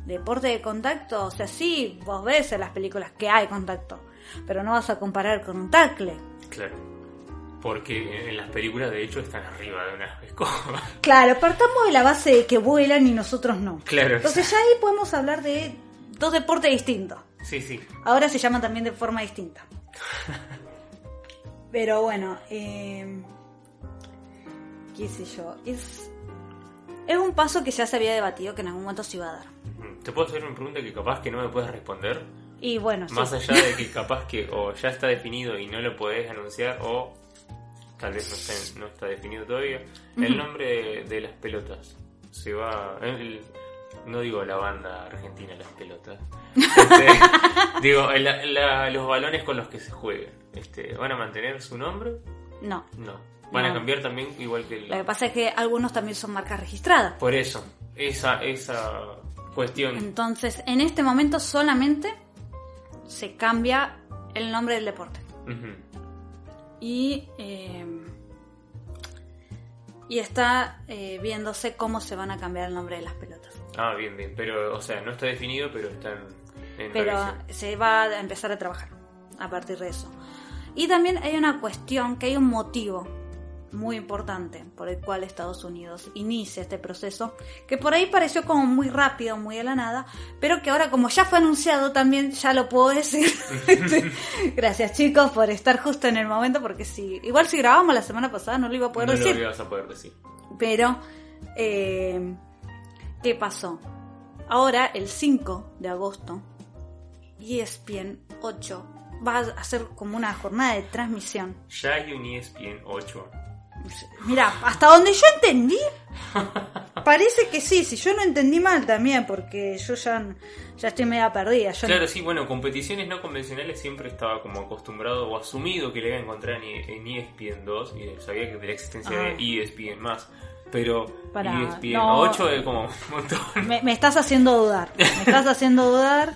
Deporte de contacto, o sea, sí, vos ves en las películas que hay contacto, pero no vas a comparar con un tackle. Claro. Porque en las películas, de hecho, están arriba de una escoba. Claro, partamos de la base de que vuelan y nosotros no. Claro. Entonces ya ahí podemos hablar de dos deportes distintos. Sí, sí. Ahora se llaman también de forma distinta. Pero bueno, eh, qué sé yo, es, es un paso que ya se había debatido que en algún momento se iba a dar. ¿Te puedo hacer una pregunta que capaz que no me puedes responder? Y bueno, sí. Más allá de que capaz que o ya está definido y no lo podés anunciar o tal vez no está, no está definido todavía. El nombre de, de las pelotas se va... el- no digo la banda argentina Las Pelotas. Este, digo, la- la- los balones con los que se jueguen. Este, ¿Van a mantener su nombre? no. No. ¿Van a cambiar también igual que el... Lo que pasa es que algunos también son marcas registradas. Por eso, esa, esa cuestión... Entonces, en este momento solamente se cambia el nombre del deporte. Y, eh, y está eh, viéndose cómo se van a cambiar el nombre de las pelotas. Ah, bien, bien. Pero, o sea, no está definido, pero está en, en Pero revisión. se va a empezar a trabajar a partir de eso. Y también hay una cuestión, que hay un motivo muy importante por el cual Estados Unidos inicia este proceso, que por ahí pareció como muy rápido, muy de la nada, pero que ahora como ya fue anunciado también ya lo puedo decir. Gracias chicos por estar justo en el momento, porque si igual si grabamos la semana pasada no lo iba a poder no decir. lo ibas a poder decir. Pero, eh, ¿qué pasó? Ahora, el 5 de agosto, E ESPN 8 va a hacer como una jornada de transmisión. Ya hay un E ESPN 8. Mira, hasta donde yo entendí, parece que sí. Si yo no entendí mal también, porque yo ya, ya estoy media perdida. Yo Claro, sí, bueno, competiciones no convencionales siempre estaba como acostumbrado o asumido que le iba a encontrar en, E- en ESPN 2 y sabía que de la existencia Ah. de E ESPN más. Pero Pará, ESPN no. 8 es como un montón. me, me estás haciendo dudar. Me estás haciendo dudar.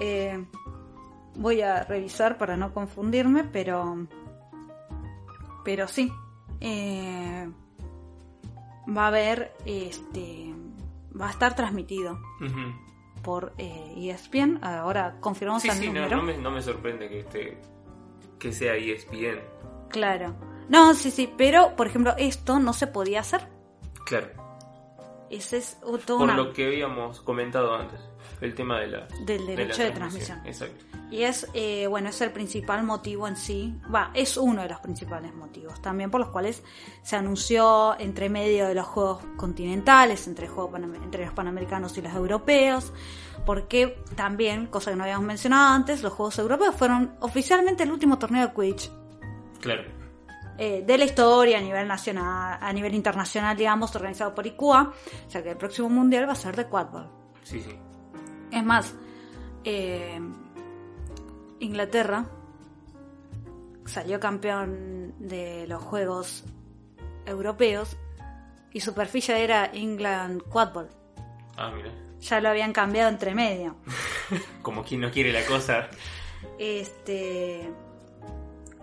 Eh, voy a revisar para no confundirme, pero. Pero sí. Eh, va a haber. Este. Va a estar transmitido por eh, ESPN. Ahora confirmamos Sí, el sí, número. no me, no me sorprende que esté que sea ESPN. Claro. No, sí, sí. Pero, por ejemplo, esto no se podía hacer. Claro, Ese es todo por una- lo que habíamos comentado antes, el tema de la del la derecho de transmisión. Exacto. Y es, eh, bueno, es el principal motivo en sí, va, es uno de los principales motivos también por los cuales se anunció entre medio de los Juegos Continentales, entre, juegos entre los Panamericanos y los Europeos, porque también, cosa que no habíamos mencionado antes, los Juegos Europeos fueron oficialmente el último torneo de Quidditch Claro. Eh, de la historia a nivel nacional, a nivel internacional, digamos, organizado por ICUA, o sea que el próximo mundial va a ser de quadball. Sí, sí. Es más, eh, Inglaterra salió campeón de los Juegos Europeos y su perfil ya era England Quadball. Ah, mira. Ya lo habían cambiado entre medio. Como quien no quiere la cosa. Este.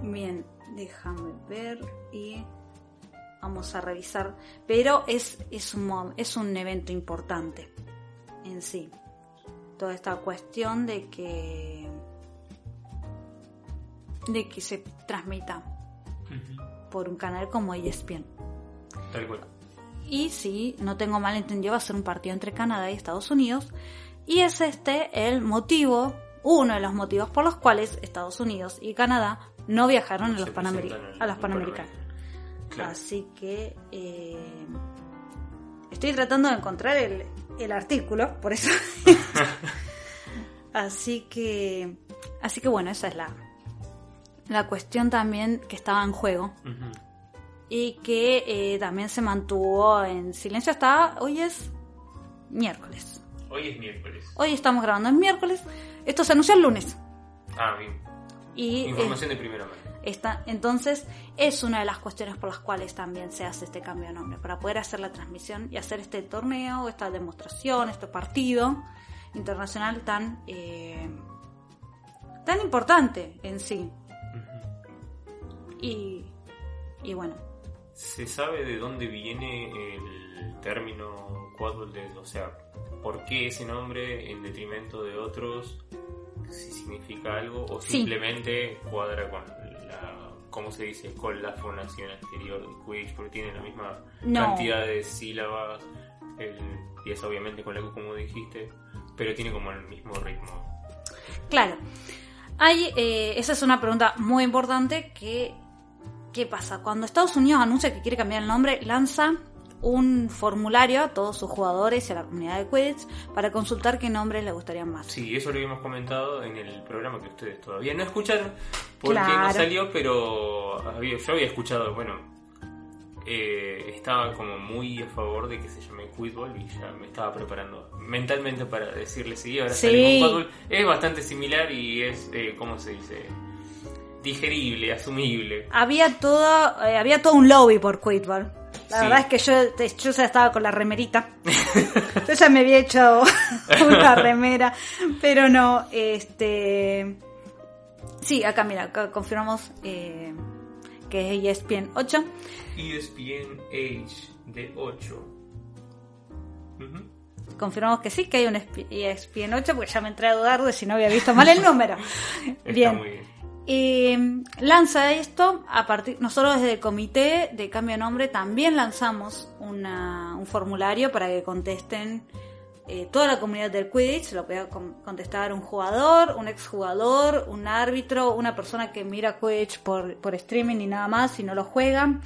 Bien, déjame ver y vamos a revisar. Pero es, es, un, es un evento importante en sí. Toda esta cuestión de que. de que se transmita por un canal como ESPN. Tal cual. Y si no tengo mal entendido, va a ser un partido entre Canadá y Estados Unidos. Y es este el motivo, uno de los motivos por los cuales Estados Unidos y Canadá no viajaron a los, en a los Panamericanos. Claro. Así que eh, estoy tratando de encontrar el, el artículo, por eso. así que, así que bueno, esa es la, la cuestión también que estaba en juego y que eh, también se mantuvo en silencio hasta hoy es miércoles. Hoy es miércoles. Hoy estamos grabando en miércoles. Esto se anunció el lunes. Ah, bien. Y eh, Información de primera mano. esta, entonces es una de las cuestiones por las cuales también se hace este cambio de nombre, para poder hacer la transmisión y hacer este torneo, esta demostración, este partido internacional tan, eh, tan importante en sí. Y, y bueno, ¿Se sabe de dónde viene el término quadball? O sea, ¿por qué ese nombre en detrimento de otros? Si significa algo o Sí. simplemente cuadra con la, ¿cómo se dice? Con la fonación anterior de Quidditch, porque tiene la misma No. cantidad de sílabas el, y es obviamente con la Q como dijiste, pero tiene como el mismo ritmo. Claro. Hay, eh, esa es una pregunta muy importante que ¿qué pasa? Cuando Estados Unidos anuncia que quiere cambiar el nombre, lanza un formulario a todos sus jugadores y a la comunidad de Quidditch para consultar qué nombres les gustarían más. Sí, eso lo habíamos comentado en el programa que ustedes todavía no escucharon porque no Claro. salió, pero había- yo había escuchado, bueno, eh, estaba como muy a favor de que se llame Quidball y ya me estaba preparando mentalmente para decirle sí, ahora Sí. salimos Quidball. Es bastante similar y es, eh, ¿cómo se dice? Digerible, asumible. Había todo, eh, había todo un lobby por Quidball. La Sí. verdad es que yo, yo ya estaba con la remerita. yo ya me había hecho una remera, pero no, este... Sí, acá mira, acá confirmamos eh, que es ESPN 8. ESPN Age de 8. Ujú. Confirmamos que sí, que hay un ESP- ESPN 8, porque ya me entré a dudar de si no había visto mal el número. Está Bien. muy bien. Y lanza esto a partir. Nosotros desde el comité de cambio de nombre también lanzamos una- un formulario para que contesten eh, toda la comunidad del Quidditch. Lo puede con- contestar un jugador, un exjugador, un árbitro, una persona que mira Quidditch por, por streaming y nada más y no lo juega.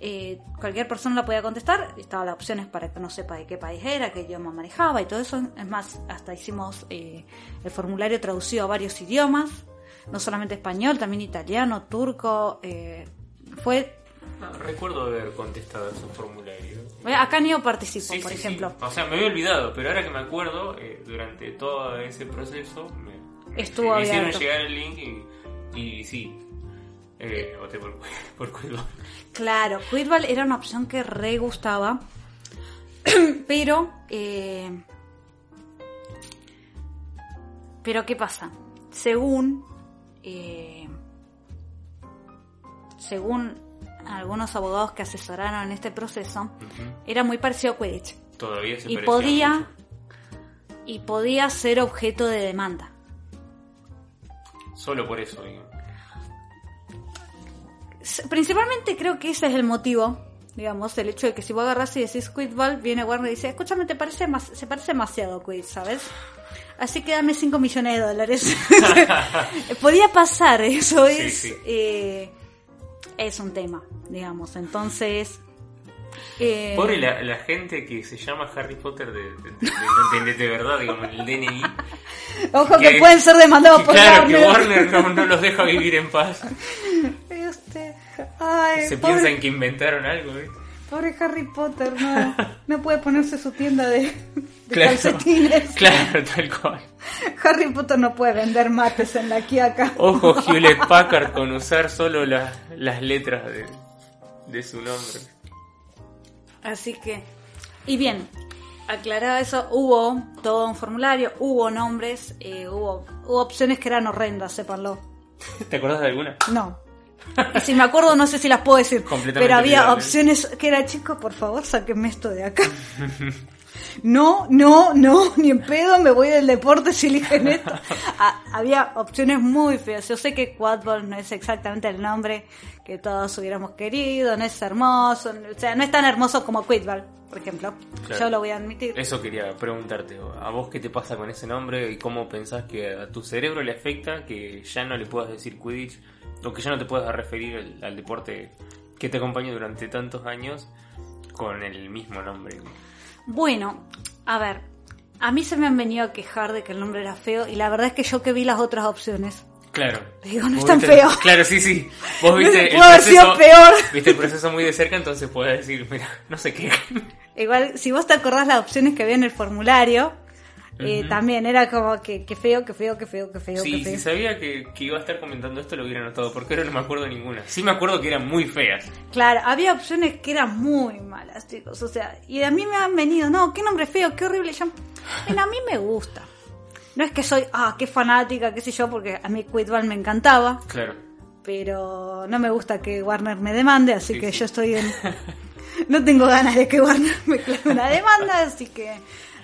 Eh, cualquier persona la podía contestar. Estaban las opciones para que no sepa de qué país era, qué idioma manejaba y todo eso. Es más, hasta hicimos eh, el formulario traducido a varios idiomas, no solamente español, también italiano, turco. eh, fue. No, recuerdo haber contestado ese formulario. eh, Acá Neo participó, Sí, por sí, ejemplo. sí. O sea, me había olvidado, pero ahora que me acuerdo, eh, durante todo ese proceso, me, Estuvo me hicieron llegar el link y, y sí, eh, voté por, por Quidball. Claro, Quidball era una opción que re gustaba, pero... eh, pero ¿qué pasa? Según... eh, según algunos abogados que asesoraron en este proceso, era muy parecido a Quidditch. Todavía se Y podía, mucho. y podía ser objeto de demanda. Solo por eso, digo. S- Principalmente creo que ese es el motivo, digamos, el hecho de que si vos agarrás y decís Quidball, viene Warner y dice, escúchame, te parece más, se parece demasiado Quid, ¿sabes? Así que dame 5 millones de dólares. Podía pasar, eso Sí, es, sí. eh, es un tema, digamos. Entonces, eh, Pobre la, la gente que se llama Harry Potter de, de, de- de- verdad, digamos, el DNI. ojo que, que- pueden ser demandados por claro, que Warner. Warner no, no los deja vivir en paz. Este, ay, Se pobre- piensan que inventaron algo, ¿eh? Pobre Harry Potter, no, no puede ponerse su tienda de, de Claro. calcetines. Claro, tal cual. Harry Potter no puede vender mates en la Kiaka. Ojo Hewlett Packard con usar solo la- las letras de, de su nombre. Así que, y bien, aclarado eso, hubo todo un formulario, hubo nombres, eh, hubo, hubo opciones que eran horrendas, sépanlo. ¿Te acordás de alguna? No. Y si me acuerdo, no sé si las puedo decir. Completamente Pero había opciones que era, chicos, por favor, sáquenme esto de acá. No, no, no, ni en pedo me voy del deporte si eligen esto. Ah, había opciones muy feas. Yo sé que Quadball no es exactamente el nombre que todos hubiéramos querido, no es hermoso, o sea, no es tan hermoso como Quidball, por ejemplo. Claro. Yo lo voy a admitir. Eso quería preguntarte. ¿A vos qué te pasa con ese nombre y cómo pensás que a tu cerebro le afecta que ya no le puedas decir Quidditch o que ya no te puedas referir al, al deporte que te acompaña durante tantos años con el mismo nombre? Bueno, a ver, a mí se me han venido a quejar de que el nombre era feo y la verdad es que yo que vi las otras opciones. Claro. Digo, no es tan viste- feo. Claro, sí, sí. Vos viste haber sido peor. Viste el proceso muy de cerca, entonces podés decir, mira, no sé qué. Igual, si vos te acordás las opciones que había en el formulario, eh, también era como que, que feo, que feo, que feo, que feo, Sí, que feo. si sabía que, que iba a estar comentando esto, lo hubiera notado, porque ahora no me acuerdo ninguna. Sí me acuerdo que eran muy feas. Claro, había opciones que eran muy malas, chicos. O sea, y a mí me han venido, no, qué nombre feo, qué horrible. Yo, bueno, a mí me gusta. No es que soy, ah, qué fanática, qué sé yo, porque a mí Quidball me encantaba, Claro. pero no me gusta que Warner me demande, así Sí, que sí. yo estoy en... no tengo ganas de que Warner me clave una demanda, así que...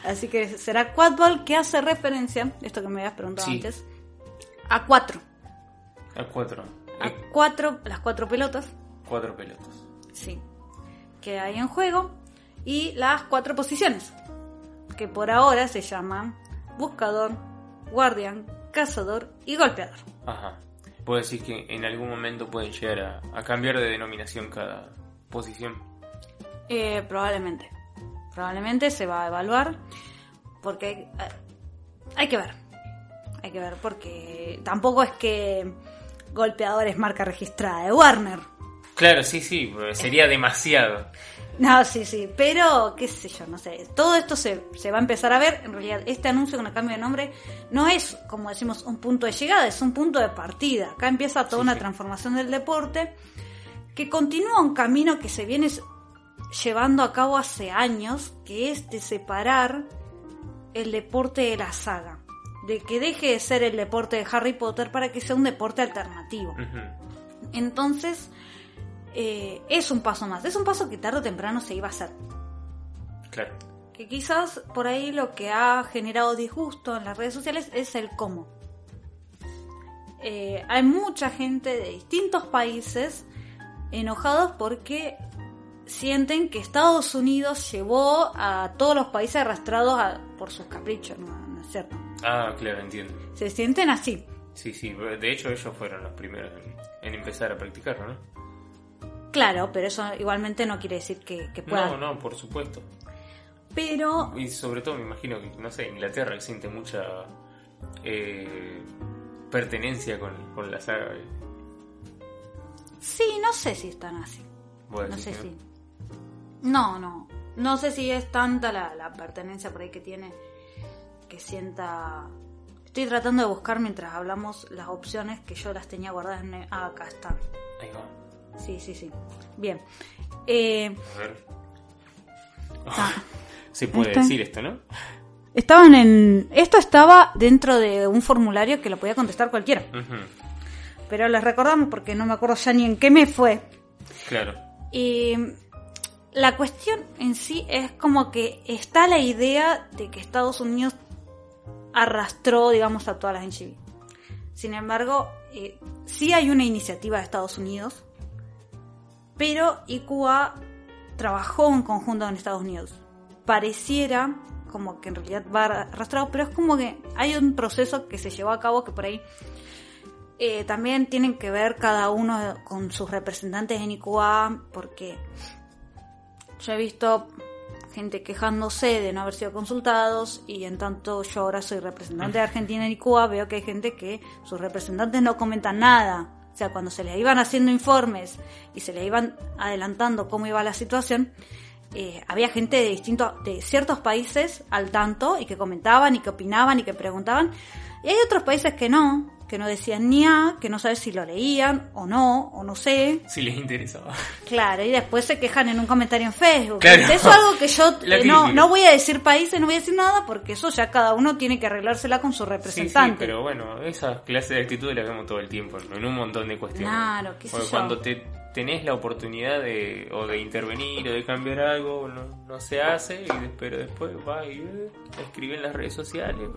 Así que será Quadball que hace referencia, esto que me habías preguntado Sí. antes, a cuatro. A cuatro. A cuatro, las cuatro pelotas, cuatro pelotas. sí, que hay en juego, y las cuatro posiciones, que por ahora se llaman buscador, guardián, cazador y golpeador. Ajá. Puedo decir que en algún momento pueden llegar a, a cambiar de denominación cada posición. Eh, probablemente. Probablemente se va a evaluar porque hay, eh, hay que ver. Hay que ver porque tampoco es que golpeador es marca registrada de Warner. Claro, sí, sí, sería demasiado. No, sí, sí, pero qué sé yo, no sé. Todo esto se, se va a empezar a ver. En realidad, este anuncio con el cambio de nombre no es, como decimos, un punto de llegada, es un punto de partida. Acá empieza toda Sí, una sí. transformación del deporte que continúa un camino que se viene llevando a cabo hace años, que es de separar el deporte de la saga. De que deje de ser el deporte de Harry Potter para que sea un deporte alternativo. Entonces, eh, es un paso más. Es un paso que tarde o temprano se iba a hacer. Claro. Que quizás por ahí lo que ha generado disgusto en las redes sociales es el cómo. Eh, hay mucha gente de distintos países enojados porque sienten que Estados Unidos llevó a todos los países arrastrados a- por sus caprichos, ¿no? ¿no es cierto? Ah, claro, entiendo. Se sienten así. Sí, sí, de hecho ellos fueron los primeros en, en empezar a practicarlo, ¿no? Claro, pero eso igualmente no quiere decir que, que No, puedan. no, por supuesto. Pero Y sobre todo me imagino que, no sé, Inglaterra que siente mucha eh, pertenencia con, con la saga. sí, no sé si están así. No sé si. No, no. No sé si es tanta la, la pertenencia por ahí que tiene que sienta. Estoy tratando de buscar mientras hablamos las opciones que yo las tenía guardadas en. Ah, acá están. Ahí va. Sí, sí, sí. Bien. Eh, A ver. ah, Se puede decir esto, ¿no? estaban en. Esto estaba dentro de un formulario que lo podía contestar cualquiera. Pero les recordamos porque no me acuerdo ya ni en qué me fue. Claro. Y la cuestión en sí es como que está la idea de que Estados Unidos arrastró, digamos, a todas las NGV. Sin embargo, eh, sí hay una iniciativa de Estados Unidos, pero IQA trabajó en conjunto con Estados Unidos. Pareciera como que en realidad va arrastrado, pero es como que hay un proceso que se llevó a cabo que por ahí eh, también tienen que ver cada uno con sus representantes en IQA, porque yo he visto gente quejándose de no haber sido consultados y en tanto yo ahora soy representante de Argentina en IQA, veo que hay gente que sus representantes no comentan nada. O sea, cuando se les iban haciendo informes y se les iban adelantando cómo iba la situación, eh, había gente de distintos, de ciertos países al tanto y que comentaban y que opinaban y que preguntaban. Y hay otros países que no, que no decían ni a, que no sabes si lo leían o no, o no sé. Si les interesaba. Claro, y después se quejan en un comentario en Facebook. Claro. Eso es algo que yo eh, no, no voy a decir países, no voy a decir nada, porque eso ya cada uno tiene que arreglársela con su Sí, sí, representante. pero bueno, esas clases de actitudes las vemos todo el tiempo, ¿no? en un montón de cuestiones. Claro, qué sé yo. Cuando te tenés la oportunidad de o de intervenir o de cambiar algo, no, no se hace, y pero después va y eh, escribe en las redes sociales.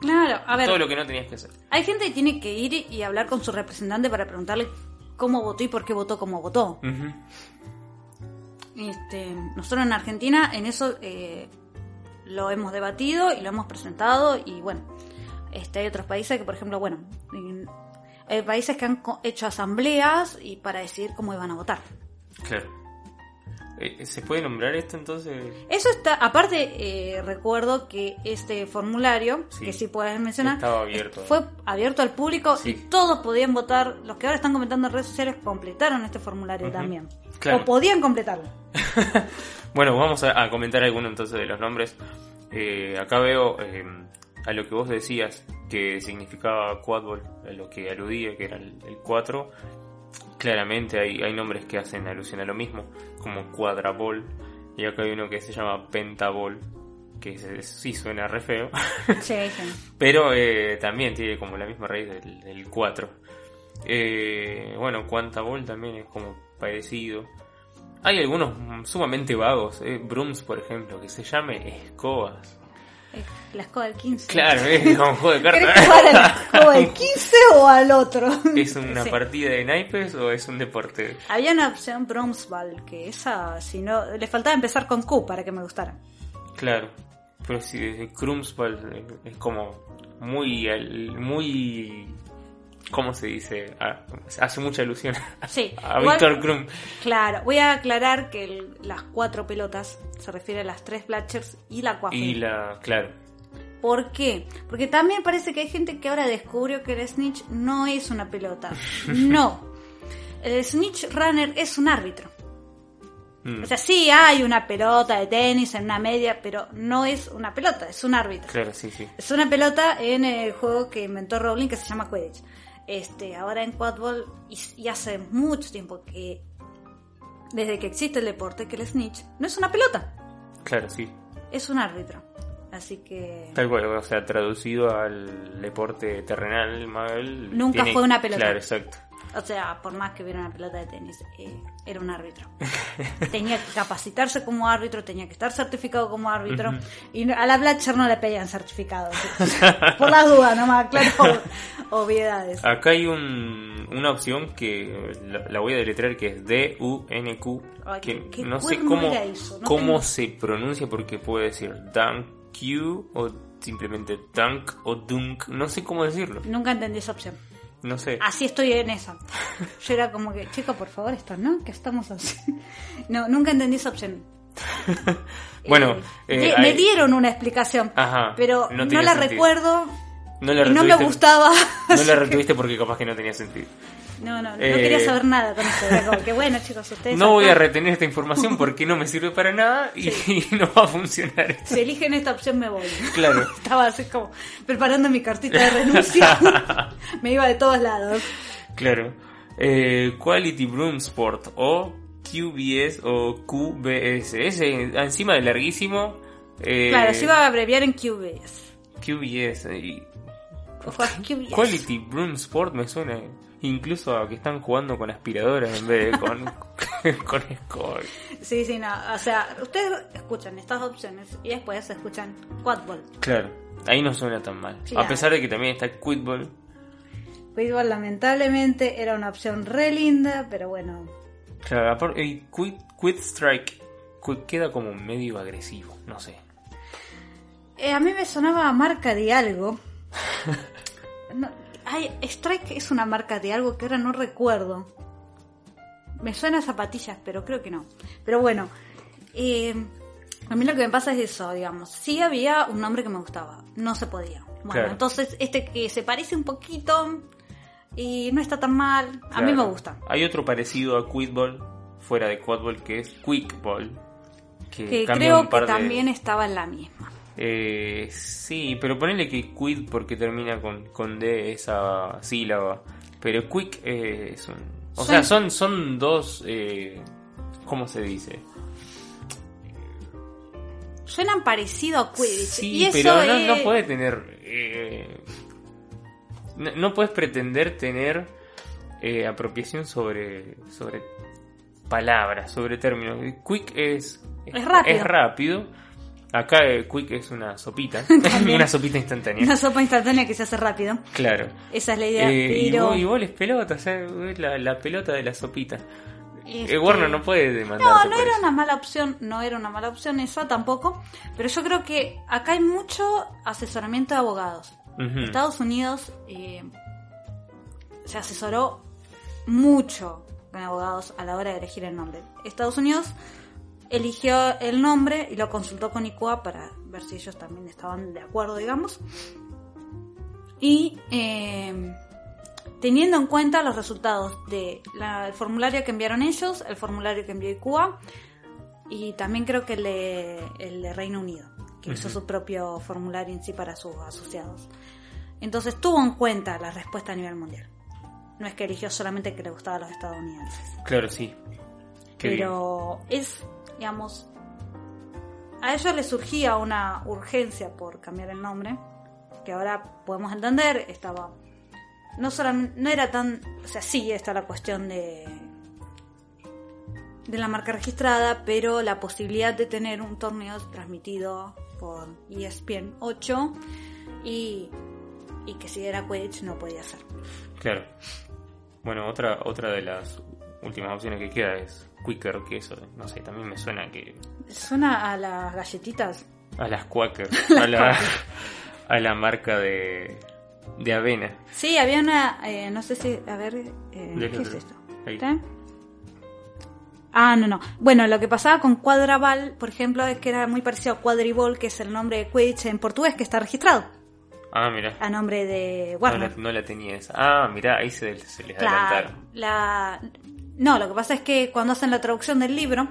Claro, a ver, Todo lo que no tenías que hacer. hay gente que tiene que ir y hablar con su representante para preguntarle cómo votó y por qué votó como votó. Este, nosotros en Argentina en eso eh, lo hemos debatido y lo hemos presentado y bueno, este, hay otros países que por ejemplo, bueno, en- hay países que han hecho asambleas y para decidir cómo iban a votar. Claro. Eh, ¿Se puede nombrar esto entonces? Eso está, aparte eh, recuerdo que este formulario, Sí. que sí puedes mencionar, Estaba abierto. fue abierto al público Sí. y todos podían votar, los que ahora están comentando en redes sociales completaron este formulario también. Claro. O podían completarlo. Bueno, vamos a, a comentar algunos entonces de los nombres. Eh, acá veo eh, a lo que vos decías que significaba quadball, a lo que aludía, que era el, el 4. Claramente hay, hay nombres que hacen alusión a lo mismo, como cuadraball. Y acá hay uno que se llama pentaball, que se- sí suena re feo. Sí, sí. Pero eh, también tiene como la misma raíz del, del 4. Eh, bueno, Quantaball también es como parecido. Hay algunos sumamente vagos, eh, Brooms por ejemplo, que se llame escobas. Eh, La escoba del 15. Claro, es como un juego de ¿Querés cartas. jugar a la escoba del 15 o al otro? ¿Es una Sí. partida de naipes o es un deporte? Había una opción Bromsball, que esa, si no, le faltaba empezar con Q para que me gustara. Claro, pero si eh, es como muy, muy ¿cómo se dice? Ah, hace mucha ilusión Sí, a Víctor Krum. Claro, voy a aclarar que el- las cuatro pelotas se refiere a las tres Blatchers y la Quaffle. Y la, claro, ¿Por qué? Porque también parece que hay gente que ahora descubrió que el Snitch no es una pelota. No. El Snitch Runner es un árbitro. mm, O sea, sí hay una pelota de tenis en una media, pero no es una pelota, es un árbitro. claro, sí, sí. Es una pelota en el juego que inventó Rowling que se llama Quidditch. Este, ahora en Quadball, y, y hace mucho tiempo que, desde que existe el deporte, que el Snitch no es una pelota, Claro, sí. es un árbitro. Así que... Tal cual, o sea, traducido al deporte terrenal, Mabel. Nunca fue una pelota. Claro, exacto. O sea, por más que hubiera una pelota de tenis, eh, era un árbitro. tenía que capacitarse como árbitro, tenía que estar certificado como árbitro. Y no- a la Blatcher no le pedían certificado. por las dudas, nomás, claro, obviedades. Acá hay un, una opción que la, la voy a deletrear que es D-U-N-Q. Que ¿qué no sé cómo? No cómo tengo- se pronuncia porque puede decir Dunk Q o simplemente Dunk o Dunk. No sé cómo decirlo. Nunca entendí esa opción. No sé. Así estoy en esa. Yo era como que, chico, por favor, esto, ¿no? ¿Qué estamos haciendo? No, nunca entendí esa opción. Bueno, Eh, eh, hay- me dieron una explicación, Ajá, pero no la sentido. recuerdo no, la y no me gustaba. No la retuviste porque capaz que no tenía sentido. No, no, no Eh, quería saber nada con como que, bueno, chicos, ustedes. No voy a retener esta información porque no me sirve para nada y, y no va a funcionar. esto. Si eligen esta opción, me voy. Claro. Estaba así como preparando mi cartita de renuncia. me iba de todos lados. Claro. Eh, Quality Broom Sport o QBS o QBS. Ese encima de larguísimo. eh, Claro, se iba a abreviar en QBS. QBS. y-. Quality Broom Sport me suena incluso a que están jugando con aspiradoras en vez de con, con escoba. Sí, sí, no. O sea, ustedes escuchan estas opciones y después escuchan Quadball. Claro, ahí no suena tan mal. Claro. A pesar de que también está Quidball. Quadball lamentablemente era una opción re linda, pero bueno. Claro, aparte, y Quid Strike queda como medio agresivo, no sé. Eh, a mí me sonaba a marca de algo. No, ay, Strike es una marca de algo que ahora no recuerdo. Me suena a zapatillas, pero creo que no. Pero bueno, eh, a mí lo que me pasa es eso, digamos. Sí había un nombre que me gustaba, no se podía. Bueno, Claro. entonces este que se parece un poquito y no está tan mal, a mí me Claro. gusta. Hay otro parecido a Quidball, fuera de Quadball, que es Quickball. Que, creo que de- también estaba en la misma. Eh, sí, pero ponele que Quid porque termina con, con D esa sílaba. Pero Quick eh, es un... O sea, son, son dos... Eh, ¿Cómo se dice? Suenan parecido a Quidditch. Sí, y pero no, no es- puede tener. eh, no, no puedes pretender tener eh, apropiación sobre, sobre palabras, sobre términos. Quick es. Es rápido. rápido. Acá eh, Quick es una sopita. Una sopita instantánea. Una sopa instantánea que se hace rápido. Claro. Esa es la idea. Eh, y, pero... vos, y vos les pelotas, eh, es la, la pelota de la sopita. Este- Warner no puede demandarte No, no era eso. una mala opción, no era una mala opción esa tampoco, pero yo creo que acá hay mucho asesoramiento de abogados. Ujú. Estados Unidos eh, se asesoró mucho con abogados a la hora de elegir el nombre. Estados Unidos eligió el nombre y lo consultó con ICUA para ver si ellos también estaban de acuerdo, digamos. Y eh, teniendo en cuenta los resultados del formulario que enviaron ellos, el formulario que envió ICUA y también creo que el de, el de Reino Unido, que hizo su propio formulario en sí para sus asociados. Entonces tuvo en cuenta la respuesta a nivel mundial. No es que eligió solamente que le gustaba a los estadounidenses. Claro, sí. Qué bien. Pero es, digamos, a ellos les surgía una urgencia por cambiar el nombre, que ahora podemos entender, estaba, no solamente, no era tan, o sea, sí está la cuestión de, de la marca registrada, pero la posibilidad de tener un torneo transmitido por ESPN 8 y, y que si era Quidditch no podía ser. Claro. Bueno, otra, otra de las últimas opciones que queda es Quicker, que eso, no sé, también me suena que Suena a las galletitas. a las Quaker, a la, a la marca de, De avena. Sí, había una, eh, no sé si, a ver, eh, ¿qué es esto? ahí. ¿Está? Ah, no, no. Bueno, lo que pasaba con Quadrabal, por ejemplo, es que era muy parecido a Quadribol, que es el nombre de Quidditch en portugués, que está registrado Ah, mira. a nombre de No la, Warner. no la tenía esa. Ah, mira, ahí se, se les Claro. adelantaron. La... No, lo que pasa es que cuando hacen la traducción del libro,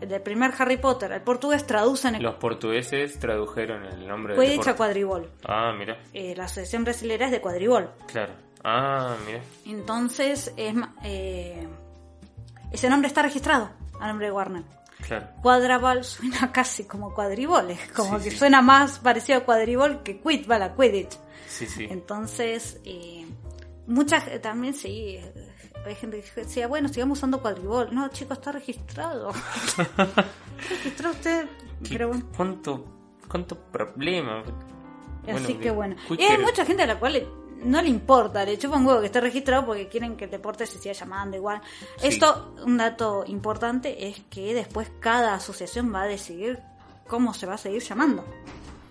el del primer Harry Potter al portugués, traducen el Los portugueses tradujeron el nombre del Quidditch a deporte. Quadribol. Ah, mira, Eh, la asociación brasilera es de Quadribol. claro. Ah, mira. Entonces, es, eh, ese nombre está registrado a nombre de Warner. Claro. Quadrabal suena casi como cuadribol, es como Sí, que sí. suena más parecido a cuadribol que quid, a Quidditch. Sí, sí. Entonces, eh, muchas también sí, hay gente que decía, bueno, sigamos usando cuadribol. No, chicos, está registrado. está registrado usted, pero bueno. ¿Cuánto, cuánto problema? Así que bueno. Y hay mucha gente a la cual le- no le importa, le chupa un huevo que esté registrado porque quieren que el deporte se siga llamando igual. Sí. Esto, un dato importante es que después cada asociación va a decidir cómo se va a seguir llamando.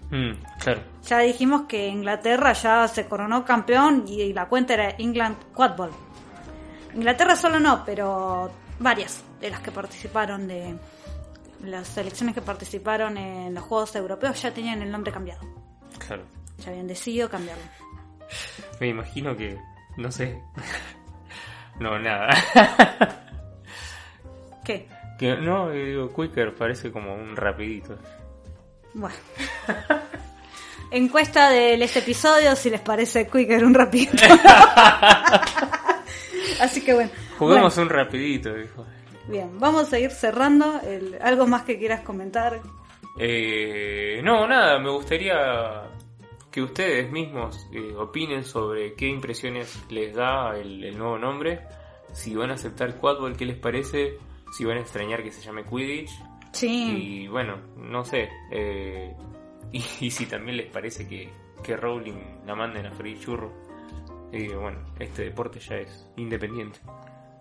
Mm, claro. Ya dijimos que Inglaterra ya se coronó campeón y la cuenta era England Quadball. Inglaterra solo no, pero varias de las que participaron de las selecciones que participaron en los Juegos Europeos ya tenían el nombre cambiado. Claro. Ya habían decidido cambiarlo. Me imagino que. No sé. no, nada. ¿Qué? que, no, eh, digo, Quicker parece como un rapidito. Bueno. Encuesta de este episodio si les parece Quicker un rapidito. Así que bueno. Juguemos Bueno, un rapidito, bien, vamos a ir cerrando. El- ¿Algo más que quieras comentar? Eh, no, nada, me gustaría que ustedes mismos eh, opinen sobre qué impresiones les da el, el nuevo nombre, si van a aceptar Quadball, qué les parece, si van a extrañar que se llame Quidditch, Sí. y bueno, no sé, eh, y, y si también les parece que, que Rowling la manden a freír churro, y bueno, este deporte ya es independiente.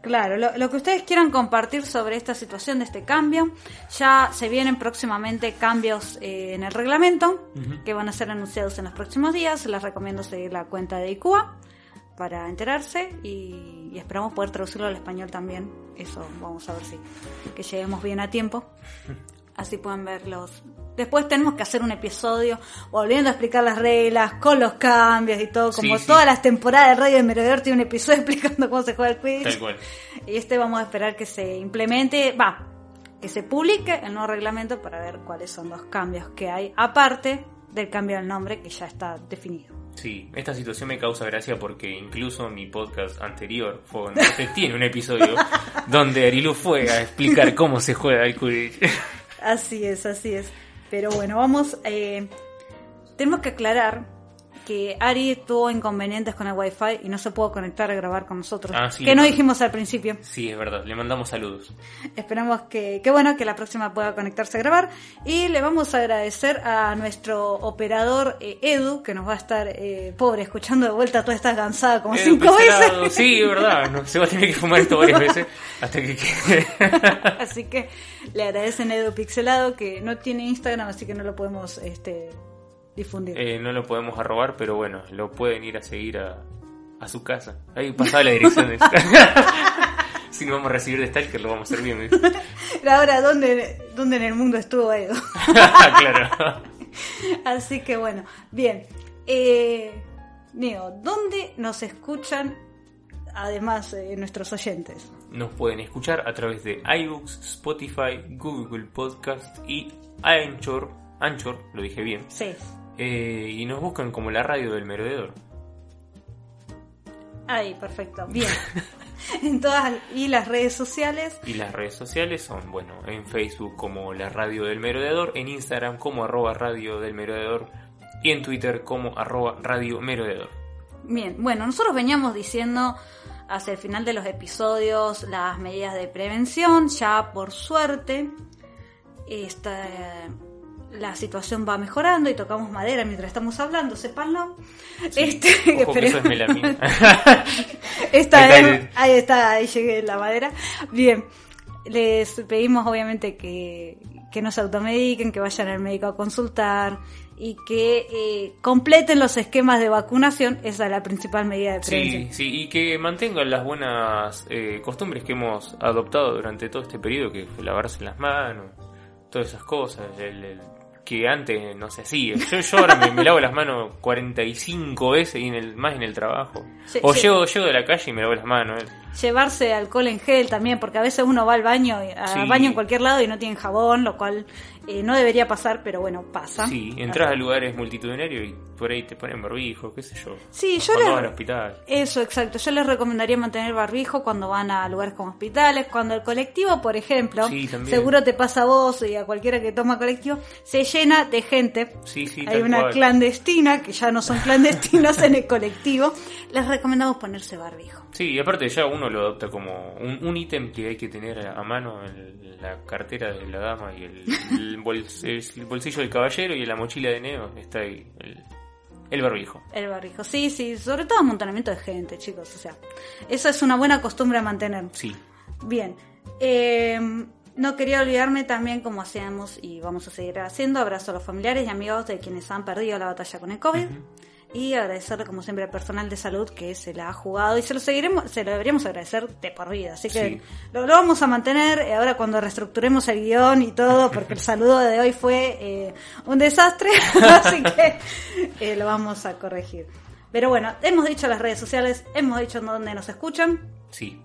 Claro, lo, lo que ustedes quieran compartir sobre esta situación de este cambio, ya se vienen próximamente cambios eh, en el reglamento que van a ser anunciados en los próximos días. Les recomiendo seguir la cuenta de ICUA para enterarse y, y esperamos poder traducirlo al español también. Eso vamos a ver si que lleguemos bien a tiempo. Así pueden ver los... Después tenemos que hacer un episodio volviendo a explicar las reglas, con los cambios y todo, como Sí, sí. todas las temporadas de Radio de Merodeador tiene un episodio explicando cómo se juega el Quidditch. Tal cual. Y este vamos a esperar que se implemente, va, que se publique el nuevo reglamento para ver cuáles son los cambios que hay, aparte del cambio del nombre que ya está definido. Sí, esta situación me causa gracia porque incluso mi podcast anterior fue donde este tiene un episodio donde Arilu fue a explicar cómo se juega el Quidditch. Así es, así es. Pero bueno, vamos, eh, tenemos que aclarar que Ari tuvo inconvenientes con el Wi-Fi y no se pudo conectar a grabar con nosotros. Ah, sí, que no dijimos al principio. Sí, es verdad, le mandamos saludos. Esperamos que, que bueno, que la próxima pueda conectarse a grabar. Y le vamos a agradecer a nuestro operador eh, Edu, que nos va a estar, eh, pobre, escuchando de vuelta todas estas cansadas como cinco veces. Sí, es verdad, no, se va a tener que fumar esto varias veces hasta que quede. así que le agradecen a Edu Pixelado, que no tiene Instagram, así que no lo podemos este, difundir. Eh, no lo podemos arrobar, pero bueno, lo pueden ir a seguir a, a su casa. Ahí pasaba la dirección de Si no vamos a recibir de Stalker, lo vamos a hacer bien. ¿viste? Ahora, ¿dónde, ¿dónde en el mundo estuvo Edu? claro. Así que bueno, bien. Eh, Neo, ¿dónde nos escuchan además eh, nuestros oyentes? Nos pueden escuchar a través de iBooks, Spotify, Google Podcast y Anchor. Anchor, lo dije bien. Sí. Eh, y nos buscan como la radio del merodeador. Ahí, perfecto. Bien. en todas y las redes sociales. Y las redes sociales son, bueno, en Facebook como la radio del merodeador, en Instagram como arroba radio del merodeador y en Twitter como arroba radio merodeador. Bien, bueno, nosotros veníamos diciendo hacia el final de los episodios las medidas de prevención. Ya por suerte, esta, la situación va mejorando y tocamos madera mientras estamos hablando, sépanlo. Sí, Este, ojo que eso es melamina. Esta Ahí está, es- ahí. ahí está, ahí llegué la madera. Bien, les pedimos obviamente que, que no se automediquen, que vayan al médico a consultar y que eh, completen los esquemas de vacunación. Esa es la principal medida de prevención. Sí, sí, y que mantengan las buenas eh, costumbres que hemos adoptado durante todo este periodo, que fue lavarse las manos, todas esas cosas, el- el- que antes no se hacía. Yo, yo ahora me, me lavo las manos 45 veces y en el, más en el trabajo. O llego, llego de la calle y me lavo las manos. eh. Llevarse alcohol en gel también, porque a veces uno va al baño, al Sí. baño en cualquier lado y no tiene jabón, lo cual eh, no debería pasar, pero bueno, pasa. Sí, entras a lugares multitudinarios y por ahí te ponen barbijo, qué sé yo. Sí, yo Cuando le- vas al hospital. Eso, exacto. Yo les recomendaría mantener barbijo cuando van a lugares como hospitales, cuando el colectivo, por ejemplo, Sí, seguro te pasa a vos y a cualquiera que toma colectivo, se llena de gente. Sí, sí, Hay una cual. clandestina, que ya no son clandestinos en el colectivo. Les recomendamos ponerse barbijo. Sí, y aparte ya uno lo adopta como un, un ítem que hay que tener a mano en la cartera de la dama y el, el bols- el bolsillo del caballero y en la mochila de Neo está ahí el, el barbijo. El barbijo, sí, sí, sobre todo amontonamiento de gente, chicos. O sea, eso es una buena costumbre a mantener. Sí, Bien. Eh, no quería olvidarme también, como hacíamos y vamos a seguir haciendo, abrazo a los familiares y amigos de quienes han perdido la batalla con el COVID. Y agradecerle, como siempre, al personal de salud que se la ha jugado y se lo seguiremos, se lo deberíamos agradecer de por vida. Así que Sí. lo, lo vamos a mantener eh, ahora cuando reestructuremos el guion y todo, porque el saludo de hoy fue eh, un desastre, así que eh, lo vamos a corregir. Pero bueno, hemos dicho las redes sociales, hemos dicho dónde nos escuchan. sí.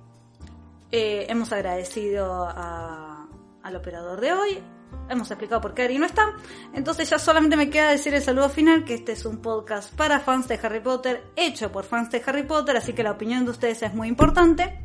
Eh, hemos agradecido a- al operador de hoy. Hemos explicado por qué Ari no está. Entonces ya solamente me queda decir el saludo final, que este es un podcast para fans de Harry Potter, hecho por fans de Harry Potter, así que la opinión de ustedes es muy importante.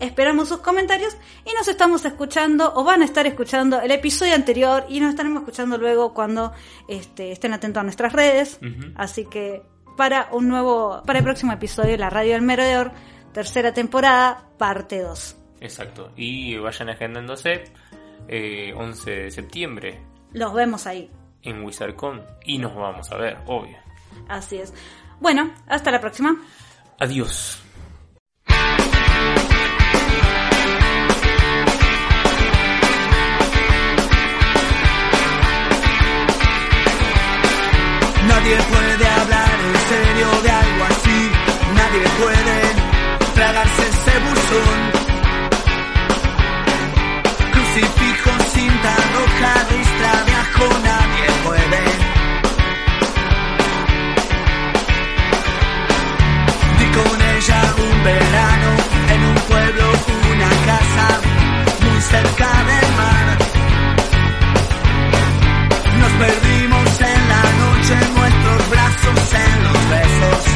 Esperamos sus comentarios y nos estamos escuchando o van a estar escuchando el episodio anterior y nos estaremos escuchando luego cuando este, estén atentos a nuestras redes. Así que para un nuevo, para el próximo episodio de la Radio del Merodeador, tercera temporada, parte 2. Exacto. Y vayan agendándose eh, 11 de septiembre Los vemos ahí. en WizardCon y nos vamos a ver, obvio. Así es. Bueno, hasta la próxima. Adiós. Nadie puede hablar en serio de algo así. Nadie puede tragarse ese buzón. En un pueblo, una casa muy cerca del mar. Nos perdimos en la noche, nuestros brazos, en los besos.